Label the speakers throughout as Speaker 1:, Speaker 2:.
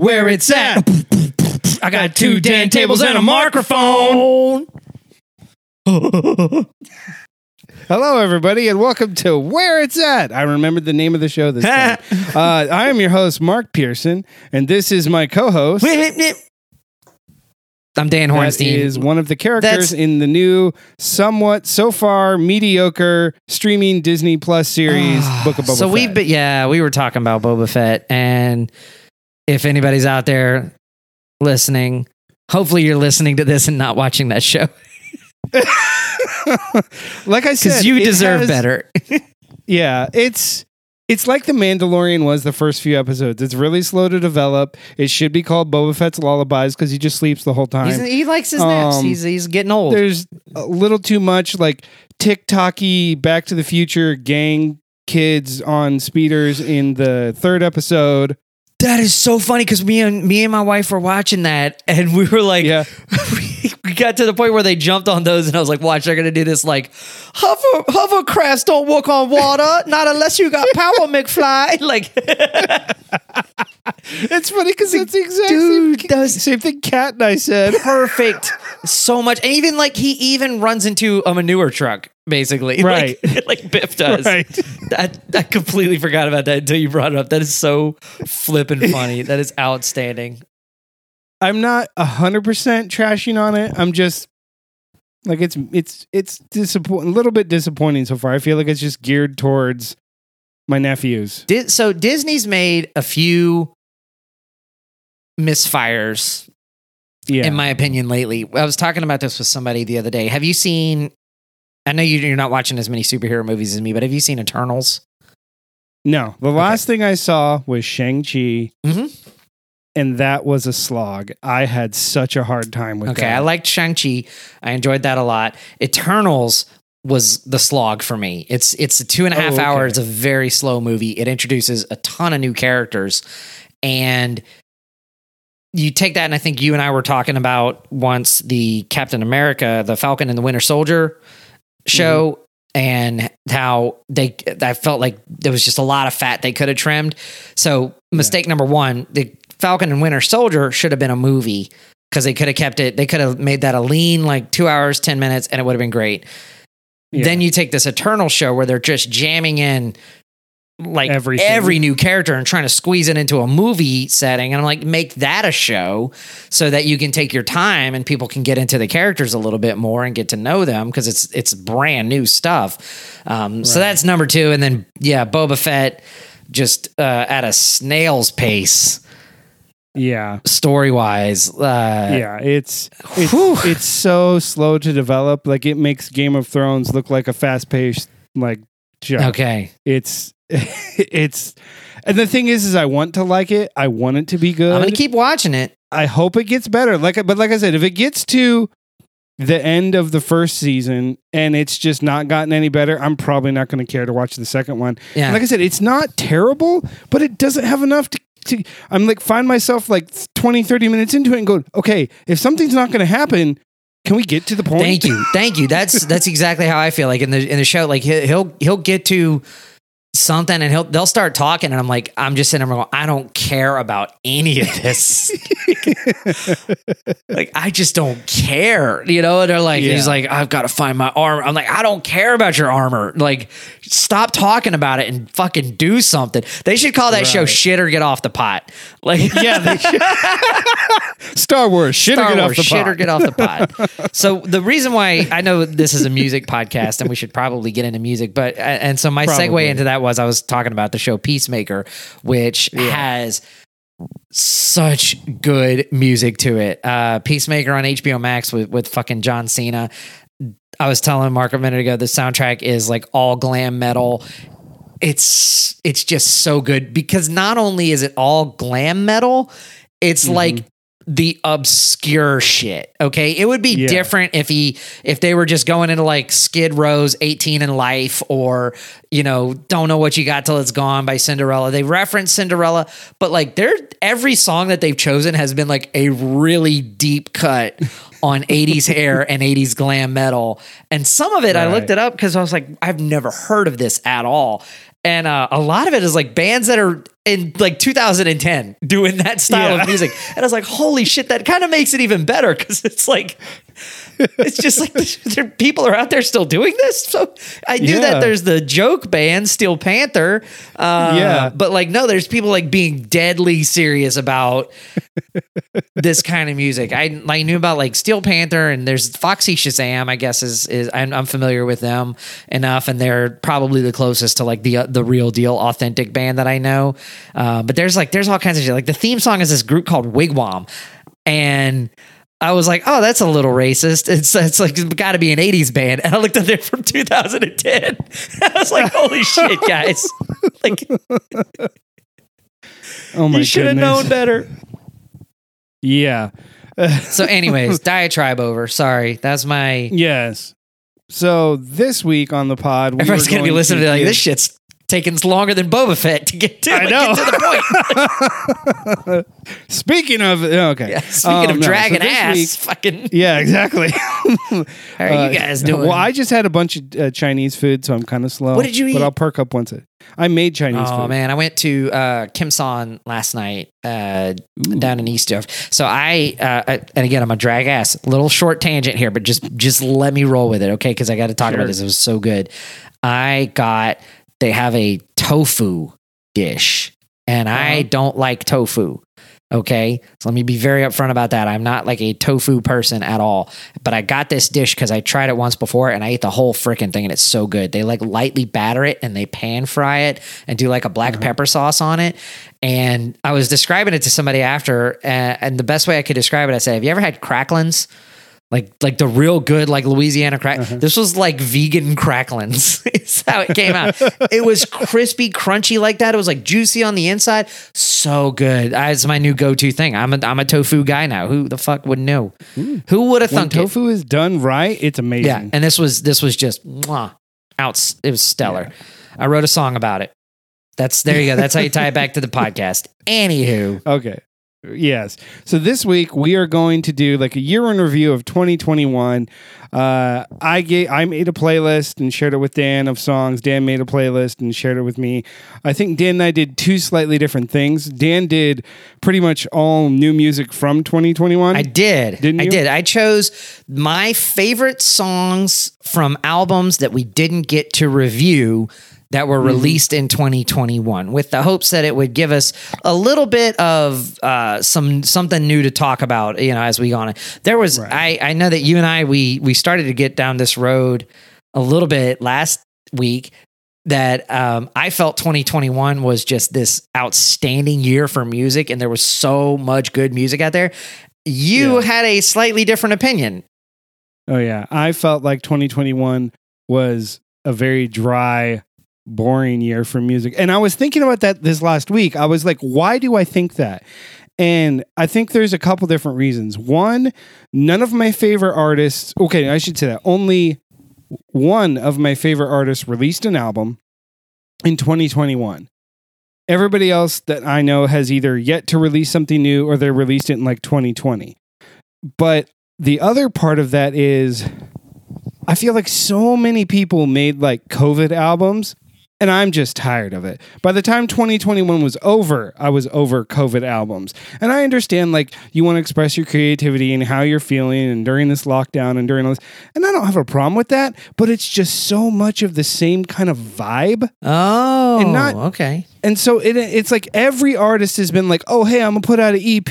Speaker 1: where it's at. I got two Dan tables and a microphone.
Speaker 2: Hello, everybody, and welcome to Where It's At. I remembered the name of the show this time. uh, I am your host, Mark Pearson, and this is my co-host.
Speaker 1: I'm Dan
Speaker 2: That
Speaker 1: Hornstein.
Speaker 2: is one of the characters
Speaker 1: That's-
Speaker 2: in the new, somewhat so far mediocre streaming Disney Plus series, Book of Boba
Speaker 1: so
Speaker 2: Fett.
Speaker 1: we've been, yeah, we were talking about Boba Fett, and if anybody's out there listening, hopefully you're listening to this and not watching that show
Speaker 2: like I said,
Speaker 1: you deserve
Speaker 2: has-
Speaker 1: better.
Speaker 2: Yeah, it's it's like the Mandalorian was the first few episodes. It's really slow to develop. It should be called Boba Fett's Lullabies because he just sleeps the whole time.
Speaker 1: He's, he likes his naps.
Speaker 2: Um,
Speaker 1: he's he's getting old.
Speaker 2: There's a little too much like TikToky Back to the Future gang kids on speeders in the third episode.
Speaker 1: That is so funny because me and me and my wife were watching that, and we were like,
Speaker 2: Yeah.
Speaker 1: we got to the point where they jumped on those, and I was like, watch, they're gonna do this like hover hovercrafts don't walk on water, not unless you got power, McFly. Like,
Speaker 2: It's funny because it's the exact
Speaker 1: dude,
Speaker 2: same,
Speaker 1: that was
Speaker 2: same thing Cat and I said.
Speaker 1: perfect, so much, and even like he even runs into a manure truck, basically,
Speaker 2: Right.
Speaker 1: Like, like Biff does.
Speaker 2: Right.
Speaker 1: That I completely forgot about that until you brought it up. That is so flippin' funny. that is outstanding.
Speaker 2: I'm not hundred percent trashing on it. I'm just like it's it's it's disappointing, a little bit disappointing so far. I feel like it's just geared towards my nephews.
Speaker 1: Di- so Disney's made a few misfires,
Speaker 2: Yeah,
Speaker 1: in my opinion, lately. I was talking about this with somebody the other day. Have you seen? I know you- you're not watching as many superhero movies as me, but have you seen Eternals?
Speaker 2: no. The last thing I saw was Shang Chi,
Speaker 1: Mhm.
Speaker 2: And that was a slog. I had such a hard time with that.
Speaker 1: Okay,
Speaker 2: that.
Speaker 1: I liked Shang Chi. I enjoyed that a lot. Eternals was the slog for me. It's it's two and a
Speaker 2: Oh,
Speaker 1: half
Speaker 2: okay.
Speaker 1: hours. It's a very slow movie. It introduces a ton of new characters, and you take that, and I think you and I were talking about once the Captain America, the Falcon and the Winter Soldier show. Mm-hmm. And how they, I felt like there was just a lot of fat they could have trimmed. So, mistake number one, the Falcon and Winter Soldier should have been a movie because they could have kept it. They could have made that a lean, like two hours, 10 minutes, and it would have been great.
Speaker 2: Yeah.
Speaker 1: Then you take this Eternal show where they're just jamming in like
Speaker 2: Everything.
Speaker 1: every new character and trying to squeeze it into a movie setting. And I'm like, make that a show so that you can take your time and people can get into the characters a little bit more and get to know them because it's it's brand new stuff. Um, So that's number two. And then yeah, Boba Fett just uh, at a snail's pace
Speaker 2: yeah,
Speaker 1: story wise. Uh,
Speaker 2: yeah. It's it's
Speaker 1: Whew.
Speaker 2: it's so slow to develop. Like it makes Game of Thrones look like a fast paced like show.
Speaker 1: Okay.
Speaker 2: It's it's and the thing is is I want to like it. I want it to be good.
Speaker 1: I'm gonna keep watching it.
Speaker 2: I hope it gets better. Like but like I said, if it gets to the end of the first season and it's just not gotten any better, I'm probably not going to care to watch the second one.
Speaker 1: Yeah.
Speaker 2: And like I said, it's not terrible, but it doesn't have enough to, to I'm like find myself like 20 30 minutes into it and go, "Okay, if something's not going to happen, can we get to the point?"
Speaker 1: Thank you, thank you. That's that's exactly how I feel. Like in the in the show, like he'll he'll, he'll get to something and he'll they'll start talking, and I'm like, I'm just sitting there going, I don't care about any of this. like I just don't care, you know. And they're like, he's like, I've got to find my armor. I'm like, I don't care about your armor. Like, stop talking about it and fucking do something. They should call that show "Shit or Get Off the Pot." Like,
Speaker 2: yeah, they should. Star Wars, shit or get
Speaker 1: Wars,
Speaker 2: off the
Speaker 1: shit
Speaker 2: pot.
Speaker 1: or get off the pot. so the reason why I know this is a music podcast and we should probably get into music, but and so my
Speaker 2: Probably.
Speaker 1: segue into that was I was talking about the show Peacemaker, which has such good music to it. Uh, Peacemaker on HBO Max with with fucking John Cena. I was telling Mark a minute ago the soundtrack is like all glam metal. It's it's just so good because not only is it all glam metal, it's
Speaker 2: Mm-hmm.
Speaker 1: like the obscure shit. Okay. It would be
Speaker 2: Yeah.
Speaker 1: different if he if they were just going into like Skid Row's 18 and Life or, you know, Don't Know What You Got Till It's Gone by Cinderella. They reference Cinderella, but like they're every song that they've chosen has been like a really deep cut on 80s hair and 80s glam metal. And some of it I looked it up because I was like, I've never heard of this at all. And uh, a lot of it is like bands that are in like 2010 doing that style
Speaker 2: Yeah.
Speaker 1: of music. And I was like, holy shit, that kind of makes it even better because it's like, it's just like there, people are out there still doing this. So I knew
Speaker 2: Yeah.
Speaker 1: that there's the joke band, Steel Panther. Uh,
Speaker 2: Yeah.
Speaker 1: But like, no, there's people like being deadly serious about this kind of music. I I knew about like Steel Panther and there's Foxy Shazam. I guess is is I'm, I'm familiar with them enough, and they're probably the closest to like the uh, the real deal authentic band that I know. Uh, but there's like there's all kinds of shit. Like the theme song is this group called Wig Wam, and. I was like, oh, that's a little racist. It's it's like it's got to be an '80s band, and I looked at it from 2010. I was like, holy shit, guys! Like,
Speaker 2: Oh my
Speaker 1: you should have known better.
Speaker 2: Yeah.
Speaker 1: So, anyways, diatribe over. Sorry, that's my.
Speaker 2: Yes. So this week on the pod, we
Speaker 1: Everyone's
Speaker 2: were
Speaker 1: gonna be listening to like this shit's taking longer than Boba Fett to get to,
Speaker 2: I know.
Speaker 1: get to the point.
Speaker 2: Speaking of, okay.
Speaker 1: Yeah, speaking
Speaker 2: Um,
Speaker 1: of
Speaker 2: no, so
Speaker 1: ass,
Speaker 2: week-
Speaker 1: fucking.
Speaker 2: yeah, exactly.
Speaker 1: How are
Speaker 2: Uh,
Speaker 1: you guys doing?
Speaker 2: Well, I just had a bunch of uh, Chinese food, so I'm kind of slow.
Speaker 1: What did you eat? But?
Speaker 2: I'll perk up once. It, I made Chinese
Speaker 1: Oh
Speaker 2: food.
Speaker 1: man, I went to uh, Kim Son last night uh, down in Eastham. So I, uh, I- and again, I'm a drag ass. Little short tangent here, but just just let me roll with it, okay? Because I got to talk
Speaker 2: Sure.
Speaker 1: about this. It was so good. I got. They have a tofu dish, and I
Speaker 2: Uh-huh.
Speaker 1: don't like tofu. Okay, so let me be very upfront about that. I'm not like a tofu person at all, but I got this dish because I tried it once before and I ate the whole freaking thing and it's so good. They like lightly batter it and they pan fry it and do like a black
Speaker 2: Uh-huh.
Speaker 1: pepper sauce on it. And I was describing it to somebody after, uh, and the best way I could describe it, I said, "Have you ever had cracklins?" Like like the real good like Louisiana crack.
Speaker 2: Uh-huh.
Speaker 1: This was like vegan cracklins. it's how it came out. it was crispy, crunchy like that. It was like juicy on the inside. So good. It's my new go-to thing. I'm a I'm a tofu guy now. Who the fuck would know? Who would have thunk
Speaker 2: tofu is done right, it's amazing.
Speaker 1: Yeah, and this was this was just mwah, out. It was stellar. I wrote a song about it. That's there you go. That's how you tie it back to the podcast. Anywho,
Speaker 2: Okay. Yes. So this week we are going to do like a year in review of 2021. Uh, I gave, I made a playlist and shared it with Dan of songs. Dan made a playlist and shared it with me. I think Dan and I did two slightly different things. Dan did pretty much all new music from 2021.
Speaker 1: I did.
Speaker 2: Didn't
Speaker 1: I did. I chose my favorite songs from albums that we didn't get to review that
Speaker 2: Mm-hmm.
Speaker 1: were released in 2021 with the hopes that it would give us a little bit of uh, some something new to talk about you know as we go on there was
Speaker 2: Right.
Speaker 1: I, I know that you and I we we started to get down this road a little bit last week that um, I felt 2021 was just this outstanding year for music, and there was so much good music out there. You
Speaker 2: Yeah.
Speaker 1: had a slightly different opinion.
Speaker 2: Oh yeah, I felt like 2021 was a very dry, boring year for music. And I was thinking about that this last week. I was like, why do I think that? And I think there's a couple different reasons. One, none of my favorite artists, okay, I should say that. Only one of my favorite artists released an album in 2021. Everybody else that I know has either yet to release something new or they released it in like 2020. But the other part of that is I feel like so many people made like COVID albums and I'm just tired of it. By the time 2021 was over, I was over COVID albums. And I understand like you want to express your creativity and how you're feeling and during this lockdown and during all this. And I don't have a problem with that, but it's just so much of the same kind of vibe.
Speaker 1: Oh,
Speaker 2: And not-
Speaker 1: okay.
Speaker 2: And so it, it's like every artist has been like, oh, hey, I'm going to put out an EP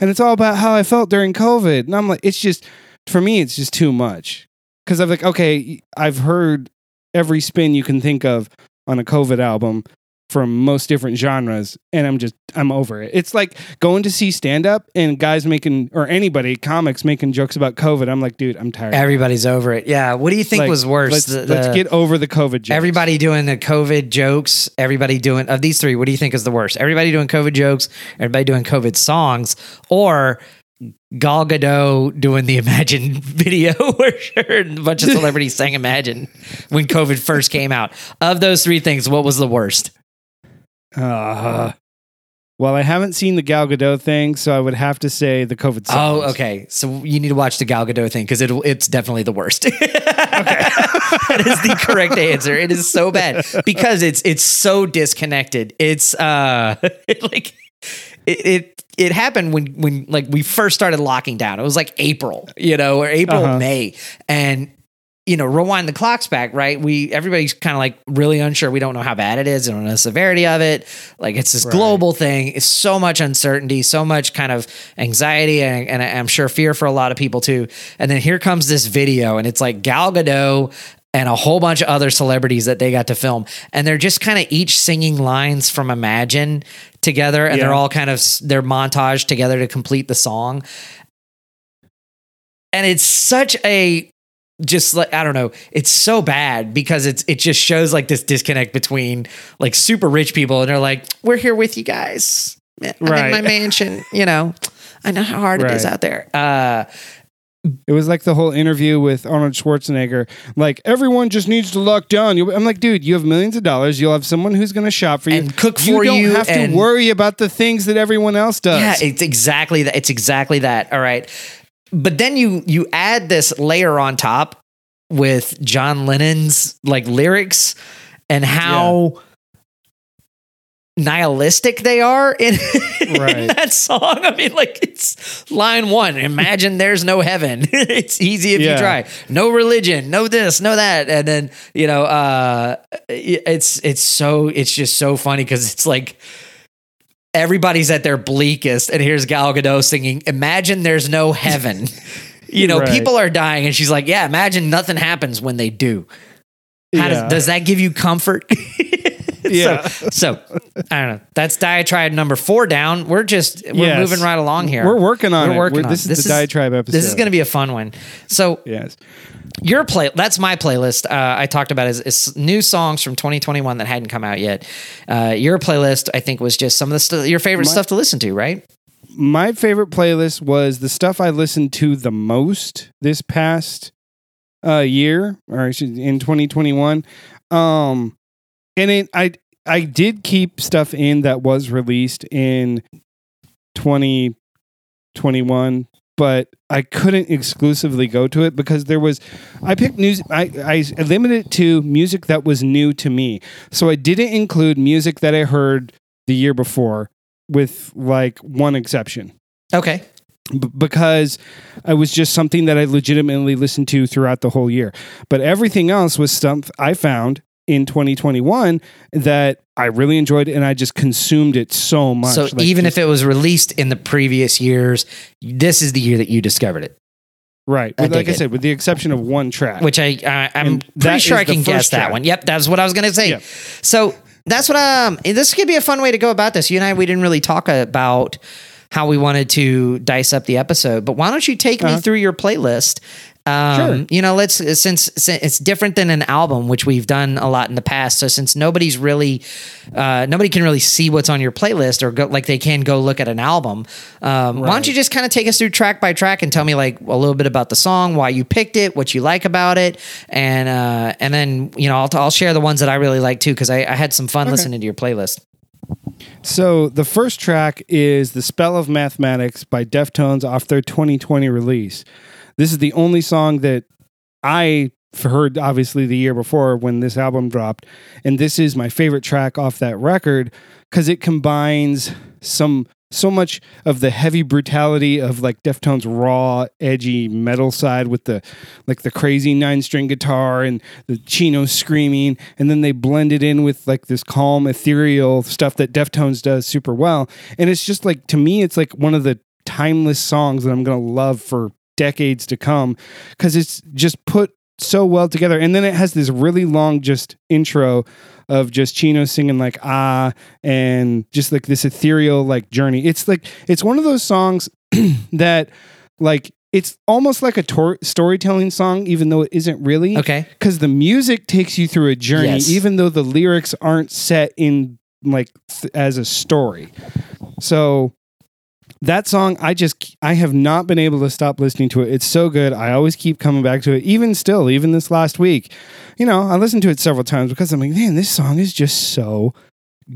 Speaker 2: and it's all about how I felt during COVID. And I'm like, it's just, for me, it's just too much. Because I'm like, okay, I've heard every spin you can think of on a COVID album from most different genres. And I'm just, I'm over it. It's like going to see stand up and guys making, or anybody, comics making jokes about COVID. I'm like, dude, I'm tired.
Speaker 1: Everybody's over it. Yeah. What do you think
Speaker 2: Like,
Speaker 1: was worse?
Speaker 2: Let's,
Speaker 1: The-
Speaker 2: let's
Speaker 1: the-
Speaker 2: get over the COVID jokes.
Speaker 1: Everybody doing the COVID jokes, everybody doing of these three, what do you think is the worst? Everybody doing COVID jokes, everybody doing COVID songs, or Gal Gadot doing the Imagine video where a bunch of celebrities sang Imagine when COVID first came out. Of those three things, what was the worst?
Speaker 2: Uh, Well, I haven't seen the Gal Gadot thing, so I would have to say the COVID. Songs.
Speaker 1: Oh, okay. So you need to watch the Gal Gadot thing because it'll it's definitely the worst. that is the correct answer. It is so bad because it's it's so disconnected. It's uh like it, it it happened when when like we first started locking down. It was like April, you know, or April
Speaker 2: Uh-huh.
Speaker 1: May, and you know, rewind the clocks back, right? We everybody's kind of like really unsure. We don't know how bad it is. We don't know the severity of it. Like it's this
Speaker 2: Right.
Speaker 1: global thing. It's so much uncertainty, so much kind of anxiety, and, and I'm sure fear for a lot of people too. And then here comes this video, and it's like Gal Gadot and a whole bunch of other celebrities that they got to film, and they're just kind of each singing lines from Imagine together, and they're all kind of they're montaged together to complete the song. And it's such a just like I don't know, it's so bad because it's it just shows like this disconnect between like super rich people and they're like, we're here with you guys. I'm in my mansion, you know. I know how hard it is out there. Uh
Speaker 2: It was like the whole interview with Arnold Schwarzenegger. Like everyone just needs to lock down. You- I'm like, dude, you have millions of dollars. You'll have someone who's going to shop for you
Speaker 1: And cook
Speaker 2: you
Speaker 1: for
Speaker 2: don't
Speaker 1: you
Speaker 2: have to worry about the things that everyone else does.
Speaker 1: Yeah, it's exactly that. It's exactly that. All right. But then you you add this layer on top with John Lennon's like lyrics and how nihilistic they are in, in that song. I mean, like it's line one. Imagine there's no heaven. it's easy if
Speaker 2: Yeah.
Speaker 1: you try. No religion, no this, no that. And then, you know, uh it's it's so it's just so funny because it's like everybody's at their bleakest, and here's Gal Gadot singing, Imagine there's no heaven. you know,
Speaker 2: Right.
Speaker 1: people are dying, and she's like, Yeah, imagine nothing happens when they do. How
Speaker 2: Yeah.
Speaker 1: does, does that give you comfort?
Speaker 2: Yeah.
Speaker 1: So, so I don't know. That's diatribe number four down. We're just we're
Speaker 2: Yes.
Speaker 1: moving right along here.
Speaker 2: We're working on
Speaker 1: We're
Speaker 2: it.
Speaker 1: working
Speaker 2: We're-
Speaker 1: on
Speaker 2: this
Speaker 1: it.
Speaker 2: is
Speaker 1: This
Speaker 2: the
Speaker 1: is-
Speaker 2: diatribe episode.
Speaker 1: This is going to be a fun one. So
Speaker 2: Yes.
Speaker 1: your play that's my playlist uh, i talked about is, is new songs from 2021 that hadn't come out yet uh, your playlist i think was just some of the stu- your favorite
Speaker 2: My-
Speaker 1: stuff to listen to right
Speaker 2: My favorite playlist was the stuff I listened to the most this past uh, year, or in 2021. Um, and it, I I did keep stuff in that was released in 2021, but I couldn't exclusively go to it because there was I picked music I, I limited it to music that was new to me. So I didn't include music that I heard the year before with like one exception
Speaker 1: okay
Speaker 2: b- because it was just something that I legitimately listened to throughout the whole year. But everything else was stuff I found in 2021 that I really enjoyed and I just consumed it so much.
Speaker 1: so
Speaker 2: Like,
Speaker 1: even
Speaker 2: just-
Speaker 1: if it was released in the previous years this is the year that you discovered it
Speaker 2: right,
Speaker 1: I
Speaker 2: like I
Speaker 1: it.
Speaker 2: said, with the exception of one track,
Speaker 1: which i uh, i'm
Speaker 2: And
Speaker 1: pretty sure i can guess
Speaker 2: first
Speaker 1: that one yep that's what i was gonna say
Speaker 2: Yeah.
Speaker 1: so that's what um this could be a fun way to go about this you and i we didn't really talk about how we wanted to dice up the episode but why don't you take me
Speaker 2: Uh-huh.
Speaker 1: through your playlist um,
Speaker 2: Sure.
Speaker 1: you know, let's since, since it's different than an album, which we've done a lot in the past. So since nobody's really, uh, nobody can really see what's on your playlist or go like they can go look at an album. Um, Why don't you just kind of take us through track by track and tell me like a little bit about the song, why you picked it, what you like about it, and uh, and then you know I'll I'll share the ones that I really like too because I, I had some fun listening to your playlist.
Speaker 2: So the first track is "The Spell of Mathematics" by Deftones off their 2020 release. This is the only song that I heard, obviously, the year before when this album dropped, and this is my favorite track off that record because it combines some so much of the heavy brutality of like Deftones' raw, edgy metal side with the like the crazy nine string guitar and the Chino screaming, and then they blend it in with like this calm, ethereal stuff that Deftones does super well. And it's just like to me, it's like one of the timeless songs that I'm gonna love for decades to come because it's just put so well together. And then it has this really long just intro of just Chino singing like ah and just like this ethereal like journey. It's like it's one of those songs that like it's almost like a tor- storytelling song even though it isn't really
Speaker 1: Okay,
Speaker 2: because the music takes you through a journey
Speaker 1: Yes.
Speaker 2: even though the lyrics aren't set in like th- as a story so that song i just i have not been able to stop listening to it it's so good i always keep coming back to it even still even this last week you know i listened to it several times because i'm like man this song is just so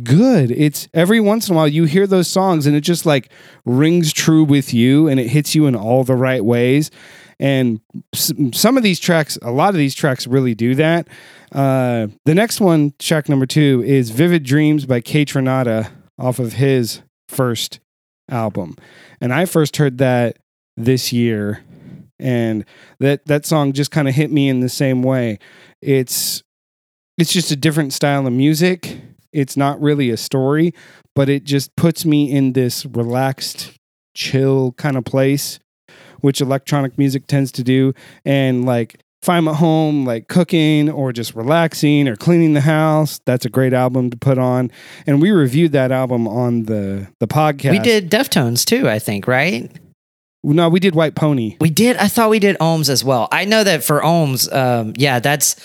Speaker 2: good. It's every once in a while you hear those songs and it just like rings true with you and it hits you in all the right ways. And some of these tracks, a lot of these tracks really do that. Uh, the next one, track number two, is Vivid Dreams by Kaytranada off of his first album. And I first heard that this year. And that, that song just kind of hit me in the same way. It's it's just a different style of music. It's not really a story, but it just puts me in this relaxed, chill kind of place, which electronic music tends to do. And like if I'm at home, like cooking or just relaxing or cleaning the house, that's a great album to put on. And we reviewed that album on the the podcast.
Speaker 1: We did Deftones too, I think, right?
Speaker 2: No, we did White Pony.
Speaker 1: We did. I thought we did Ohms as well. I know that for Ohms, um, yeah, that's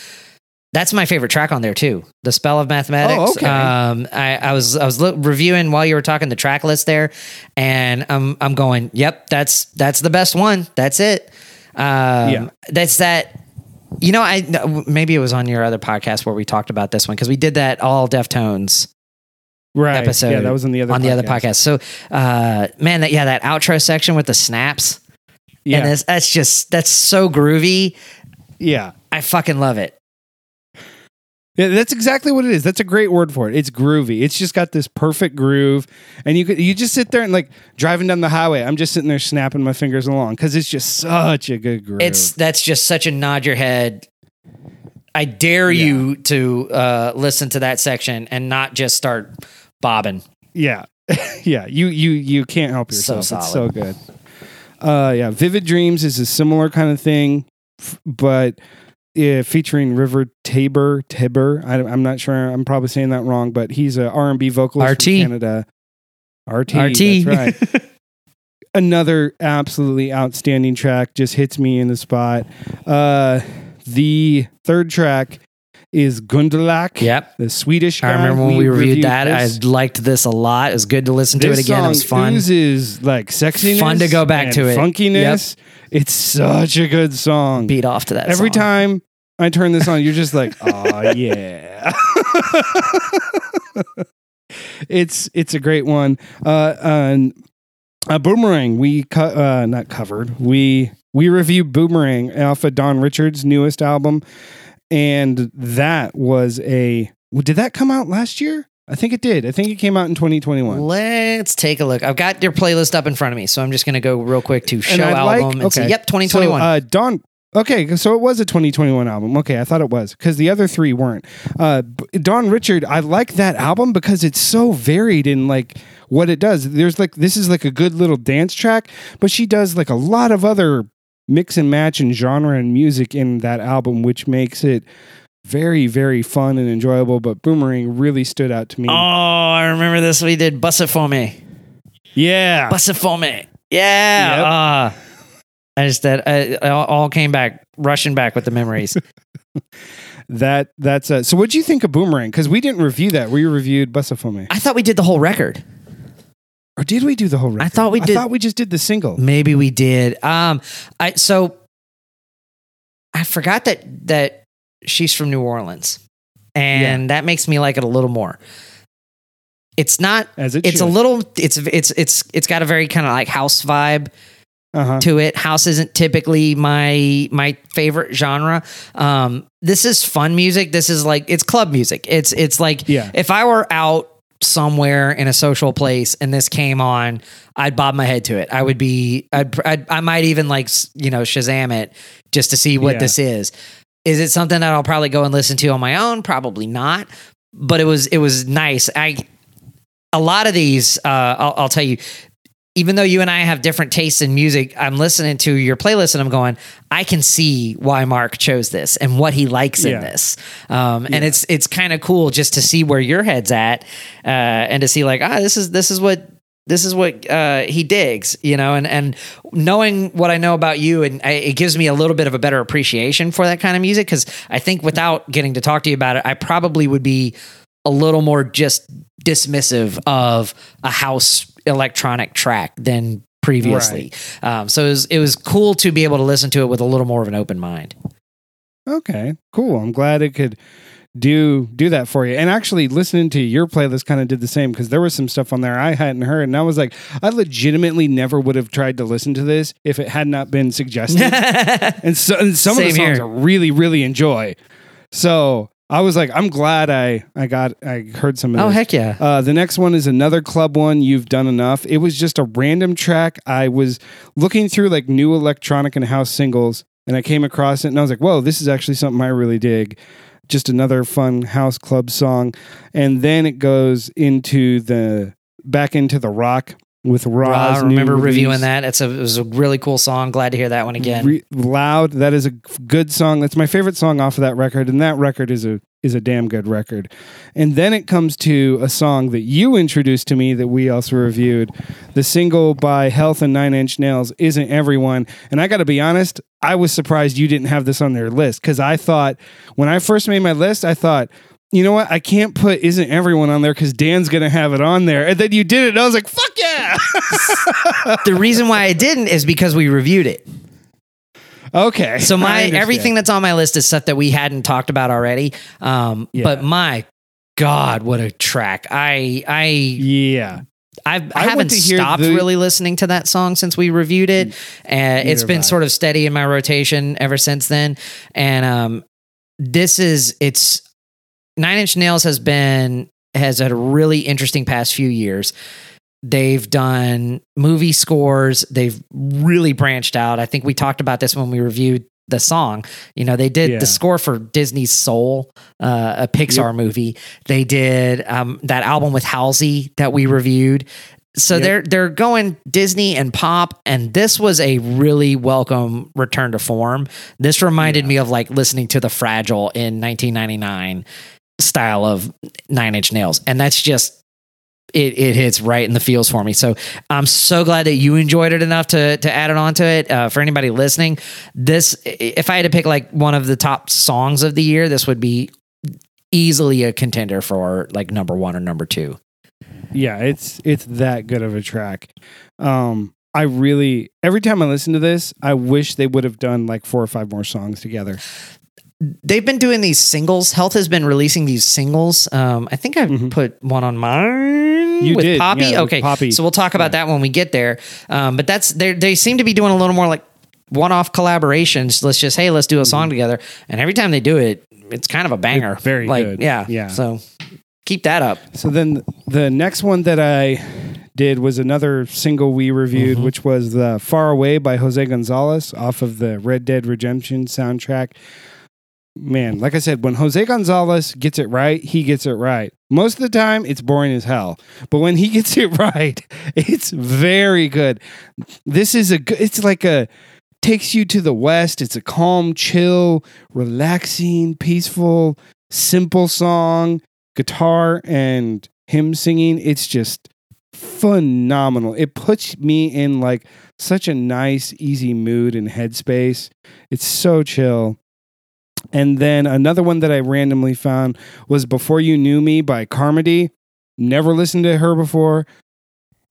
Speaker 1: that's my favorite track on there too. The Spell of Mathematics.
Speaker 2: Oh, okay.
Speaker 1: Um, I, I was I was lo- reviewing while you were talking the track list there, and I'm I'm going, yep, that's that's the best one. That's it. Um,
Speaker 2: Yeah.
Speaker 1: That's that. You know, I maybe it was on your other podcast where we talked about this one because we did that all Deftones
Speaker 2: Right.
Speaker 1: episode
Speaker 2: Yeah, that was on the other
Speaker 1: on the other podcast. So, uh, man, that yeah, that outro section with the snaps,
Speaker 2: Yeah.
Speaker 1: and that's, that's just that's so groovy.
Speaker 2: yeah.
Speaker 1: I fucking love it.
Speaker 2: Yeah, that's exactly what it is. That's a great word for it. It's groovy. It's just got this perfect groove, and you could you just sit there and like driving down the highway. I'm just sitting there snapping my fingers along because it's just such a good groove.
Speaker 1: It's that's just such a nod your head. I dare
Speaker 2: Yeah.
Speaker 1: you to uh, listen to that section and not just start bobbing.
Speaker 2: yeah, yeah. You you you can't help
Speaker 1: So
Speaker 2: yourself. it's so good. Uh, yeah. Vivid Dreams is a similar kind of thing, but uh, featuring River Tabor. Tabor. I, I'm not sure. I'm probably saying that wrong, but he's a R&B vocalist
Speaker 1: RT.
Speaker 2: from Canada. RT.
Speaker 1: RT.
Speaker 2: That's right. another absolutely outstanding track just hits me in the spot uh the third track is Gundelach,
Speaker 1: Yep.
Speaker 2: the Swedish guy.
Speaker 1: I remember when we, reviewed, that.
Speaker 2: this.
Speaker 1: I liked this a lot. It was good to listen to it again. It was fun.
Speaker 2: oozes like sexiness,
Speaker 1: Fun to go back to it.
Speaker 2: funkiness. It's such a good song.
Speaker 1: Beat off to that
Speaker 2: Every
Speaker 1: song.
Speaker 2: time I turn this on, you're just like, oh yeah. it's it's a great one. Uh, and uh, Boomerang, we cut uh, not covered. We we reviewed Boomerang off of Dawn Richards' newest album, and that was a. Did that come out last year? I think it did. I think it came out in 2021.
Speaker 1: Let's take a look. I've got your playlist up in front of me, so I'm just going to go real quick to show
Speaker 2: I'd like-
Speaker 1: album and see. Yep, 2021.
Speaker 2: So, uh, Dawn. Okay, so it was a 2021 album. Okay, I thought it was because the other three weren't. Uh, Dawn Richard, I like that album because it's so varied in like what it does. There's like this is like a good little dance track, but she does like a lot of other mix and match and genre and music in that album, which makes it very very fun and enjoyable. But Boomerang really stood out to me.
Speaker 1: oh, I remember this. We did Bussifame.
Speaker 2: yeah,
Speaker 1: Bussifame. Yeah.
Speaker 2: Yep.
Speaker 1: ah. I just that I, I all came back rushing back with the memories.
Speaker 2: that that's uh, so. What do you think of Boomerang? Because we didn't review that. We reviewed Bussifame.
Speaker 1: I thought we did the whole record.
Speaker 2: Or did we do the whole record?
Speaker 1: I thought we did-
Speaker 2: I thought we just did the single.
Speaker 1: Maybe we did. Um, I so I forgot that that she's from New Orleans, and that makes me like it a little more. It's not.
Speaker 2: As it
Speaker 1: It's a little. It's it's it's it's got a very kind of like house vibe
Speaker 2: Uh-huh.
Speaker 1: to it. House isn't typically my my favorite genre. Um, this is fun music. This is like it's club music. It's it's like
Speaker 2: Yeah.
Speaker 1: if I were out somewhere in a social place and this came on, I'd bob my head to it. I would be. I'd, I'd I might even like you know Shazam it just to see what
Speaker 2: Yeah.
Speaker 1: this is. Is it something that I'll probably go and listen to on my own? Probably not. But it was it was nice. I a lot of these. Uh, I'll, I'll tell you even though you and I have different tastes in music, I'm listening to your playlist and I'm going, I can see why Mark chose this and what he likes
Speaker 2: Yeah.
Speaker 1: in this. Um, and it's it's kind of cool just to see where your head's at uh, and to see like, ah, this is this is what this is what uh, he digs, you know, and and knowing what I know about you, and I, it gives me a little bit of a better appreciation for that kind of music because I think without getting to talk to you about it, I probably would be a little more just dismissive of a house electronic track than previously. Um, so it was, it was cool to be able to listen to it with a little more of an open mind.
Speaker 2: Okay, cool. I'm glad it could do do that for you. And actually, listening to your playlist kind of did the same because there was some stuff on there I hadn't heard, and I was like, I legitimately never would have tried to listen to this if it had not been suggested. and, so, and some of the songs
Speaker 1: here.
Speaker 2: I really really enjoy. So I was like, I'm glad I I got I heard some of
Speaker 1: oh
Speaker 2: this.
Speaker 1: heck yeah.
Speaker 2: Uh, the next one is another club one. You've done enough. It was just a random track. I was looking through like new electronic and house singles, and I came across it, and I was like, "Whoa, this is actually something I really dig." Just another fun house club song, and then it goes into the back into the rock with Roz.
Speaker 1: I remember reviewing that. It's a it was a really cool song. Glad to hear that one again.
Speaker 2: Re- loud. That is a good song. That's my favorite song off of that record, and that record is a is a damn good record. And then it comes to a song that you introduced to me that we also reviewed. The single by Health and Nine Inch Nails isn't everyone. And I got to be honest, I was surprised you didn't have this on their list because I thought when I first made my list, I thought. You know what? I can't put "Isn't Everyone" on there because Dan's gonna have it on there, and then you did it. And I was like, "Fuck yeah!"
Speaker 1: the reason why I didn't is because we reviewed it.
Speaker 2: okay.
Speaker 1: So my everything that's on my list is stuff that we hadn't talked about already. Um,
Speaker 2: Yeah.
Speaker 1: but my God, what a track! I I
Speaker 2: Yeah.
Speaker 1: I've, I,
Speaker 2: I
Speaker 1: haven't stopped
Speaker 2: the-
Speaker 1: really listening to that song since we reviewed it, and it's been sort of steady in my rotation ever since then. And um, this is it's Nine Inch Nails has been has had a really interesting past few years. They've done movie scores. They've really branched out. I think we talked about this when we reviewed the song. You know, they did
Speaker 2: Yeah.
Speaker 1: the score for Disney's Soul, uh, a Pixar movie. They did um, that album with Halsey that we reviewed. So
Speaker 2: Yep.
Speaker 1: they're they're going Disney and pop, and this was a really welcome return to form. This reminded me of like listening to the Fragile in 1999 style of Nine Inch Nails, and that's just it. It hits right in the feels for me. So I'm so glad that you enjoyed it enough to to add it onto it. Uh, for anybody listening, this if I had to pick like one of the top songs of the year, this would be easily a contender for like number one or number two.
Speaker 2: yeah it's it's that good of a track um i really every time i listen to this i wish they would have done like four or five more songs together
Speaker 1: they've been doing these singles. Health has been releasing these singles. Um, I think I
Speaker 2: Mhm.
Speaker 1: put one on mine
Speaker 2: You
Speaker 1: with
Speaker 2: did,
Speaker 1: Poppy.
Speaker 2: yeah,
Speaker 1: okay,
Speaker 2: Poppy.
Speaker 1: so we'll talk about that when we get there. Um, but that's they they seem to be doing a little more like one-off collaborations. Let's just hey, let's do a song together. And every time they do it, it's kind of a banger.
Speaker 2: It's very
Speaker 1: like,
Speaker 2: good.
Speaker 1: Yeah,
Speaker 2: Yeah.
Speaker 1: So keep that up.
Speaker 2: so then the next one that i did was another single we reviewed
Speaker 1: Mhm.
Speaker 2: which was the far away by jose gonzalez off of the red dead redemption soundtrack man like i said when jose gonzalez gets it right he gets it right. Most of the time it's boring as hell. But when he gets it right it's very good. This is a good it's like a takes you to the west. It's a calm chill relaxing peaceful simple song guitar and him singing. It's just phenomenal. It puts me in like such a nice easy mood and headspace. It's so chill and then another one that i randomly found was before you knew me by carmody. Never listened to her before.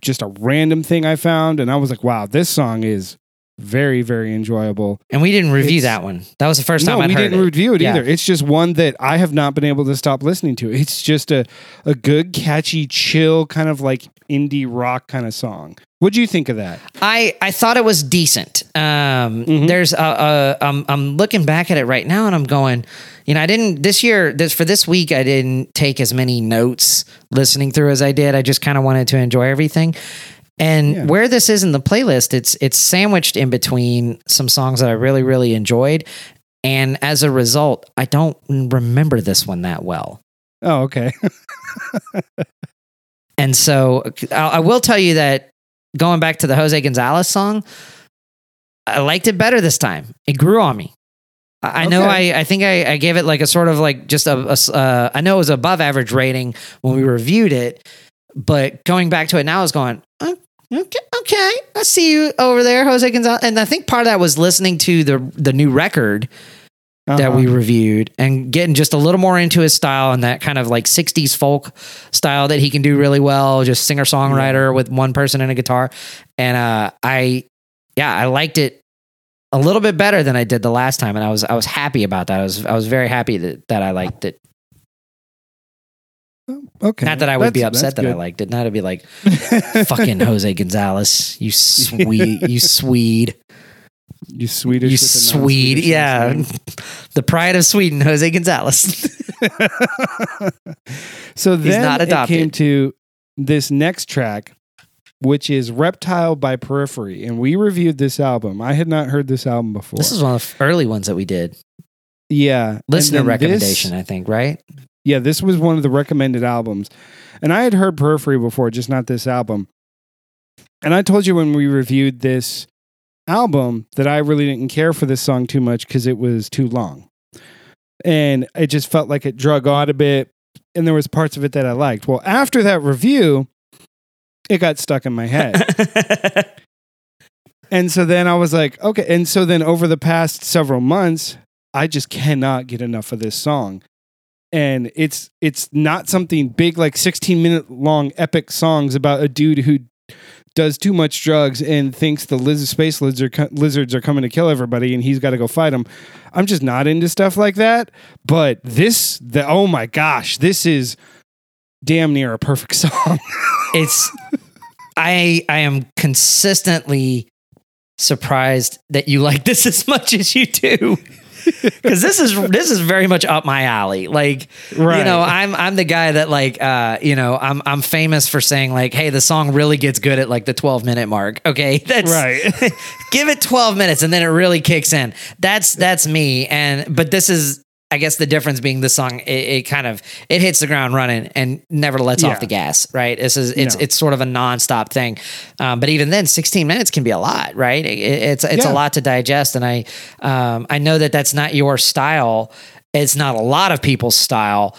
Speaker 2: Just a random thing i found and i was like wow this song is very very enjoyable
Speaker 1: And we didn't review
Speaker 2: It's-
Speaker 1: that one. That was the first time
Speaker 2: no,
Speaker 1: I
Speaker 2: we didn't
Speaker 1: it.
Speaker 2: review it
Speaker 1: Yeah.
Speaker 2: either. It's just one that I have not been able to stop listening to. It's just a a good, catchy, chill kind of like indie rock kind of song. what do you think of that?
Speaker 1: I I thought it was decent. Um,
Speaker 2: Mhm.
Speaker 1: There's a, a I'm I'm looking back at it right now and I'm going, you know, I didn't this year this for this week I didn't take as many notes listening through as I did. I just kind of wanted to enjoy everything. And
Speaker 2: Yeah.
Speaker 1: where this is in the playlist, it's it's sandwiched in between some songs that I really really enjoyed, and as a result, I don't remember this one that well.
Speaker 2: Oh, okay.
Speaker 1: And so I, I will tell you that going back to the Jose Gonzalez song, I liked it better this time. It grew on me. I I know I, I think I, I gave it like a sort of like just a, a uh, I know it was above average rating when we reviewed it, but going back to it now is going, "Uh, okay, okay, I see you over there, Jose Gonzalez. And I think part of that was listening to the the new record that
Speaker 2: Uh-huh.
Speaker 1: we reviewed and getting just a little more into his style and that kind of like 60s folk style that he can do really well, just singer songwriter with one person and a guitar. And uh I yeah, I liked it a little bit better than I did the last time and I was I was happy about that. I was I was very happy that that I liked it Oh,
Speaker 2: okay.
Speaker 1: Not that I would be upset that
Speaker 2: that's
Speaker 1: I liked it. Not to be like fucking Jose Gonzalez, you Swede, you Swede,
Speaker 2: You Swedish.
Speaker 1: you Swede. Yeah, the pride of Sweden, Jose Gonzalez.
Speaker 2: so then
Speaker 1: not
Speaker 2: it came
Speaker 1: adopted.
Speaker 2: to this next track, which is Reptile by Periphery. And we reviewed this album. I had not heard this album before.
Speaker 1: this is one of the early ones that we did.
Speaker 2: yeah.
Speaker 1: Listener
Speaker 2: then this-
Speaker 1: recommendation, I think, right?
Speaker 2: Yeah, this was one of the recommended albums. And I had heard Periphery before, just not this album. And I told you when we reviewed this album that I really didn't care for this song too much because it was too long. And it just felt like it drug on a bit. And there was parts of it that I liked. Well, after that review, it got stuck in my head. And so then I was like, okay. And so then over the past several months, I just cannot get enough of this song. And it's it's not something big like 16 minute long epic songs about a dude who does too much drugs and thinks the lizard, space lizard, lizards are coming to kill everybody and he's got to go fight them. I'm just not into stuff like that. But this, the oh my gosh, this is damn near a perfect song.
Speaker 1: it's I I am consistently surprised that you like this as much as you do. Cuz this is this is very much up my alley. Like right. you know, I'm I'm the guy that like uh you know, I'm I'm famous for saying like hey, the song really gets good at like the 12 minute mark. Okay? That's
Speaker 2: right.
Speaker 1: give it 12 minutes and then it really kicks in. That's that's me and but this is I guess the difference being the song it, it kind of it hits the ground running and never lets
Speaker 2: Yeah.
Speaker 1: off the gas, right? This is it's
Speaker 2: No.
Speaker 1: it's sort of a nonstop thing. Um, but even then 16 minutes can be a lot, right? It, it's it's
Speaker 2: Yeah.
Speaker 1: a lot to digest and I um, I know that that's not your style. It's not a lot of people's style.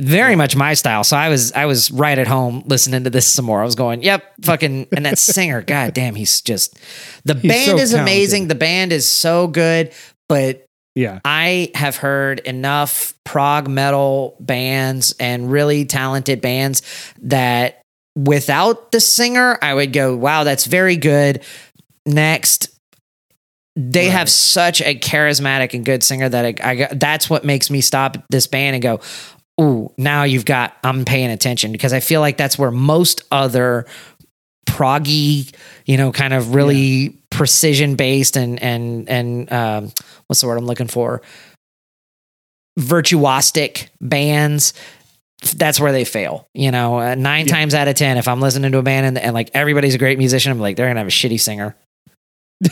Speaker 1: Very much my style. So I was I was right at home listening to this some more. I was going, "Yep, fucking." And that singer, god damn, he's just the
Speaker 2: He's
Speaker 1: band
Speaker 2: so
Speaker 1: is amazing. The band is so good, but
Speaker 2: yeah.
Speaker 1: I have heard enough prog metal bands and really talented bands that without the singer, I would go, wow, that's very good. Next. They
Speaker 2: Right.
Speaker 1: have such a charismatic and good singer that I, I got- that's what makes me stop this band and go, ooh, now you've got, I'm paying attention because I feel like that's where most other proggy, you know, kind of really precision based and and and um, what's the word I'm looking for? Virtuostic bands. That's where they fail. You know, uh, nine
Speaker 2: Yeah.
Speaker 1: times out of ten, if I'm listening to a band and, and like everybody's a great musician, I'm like they're gonna have a shitty singer.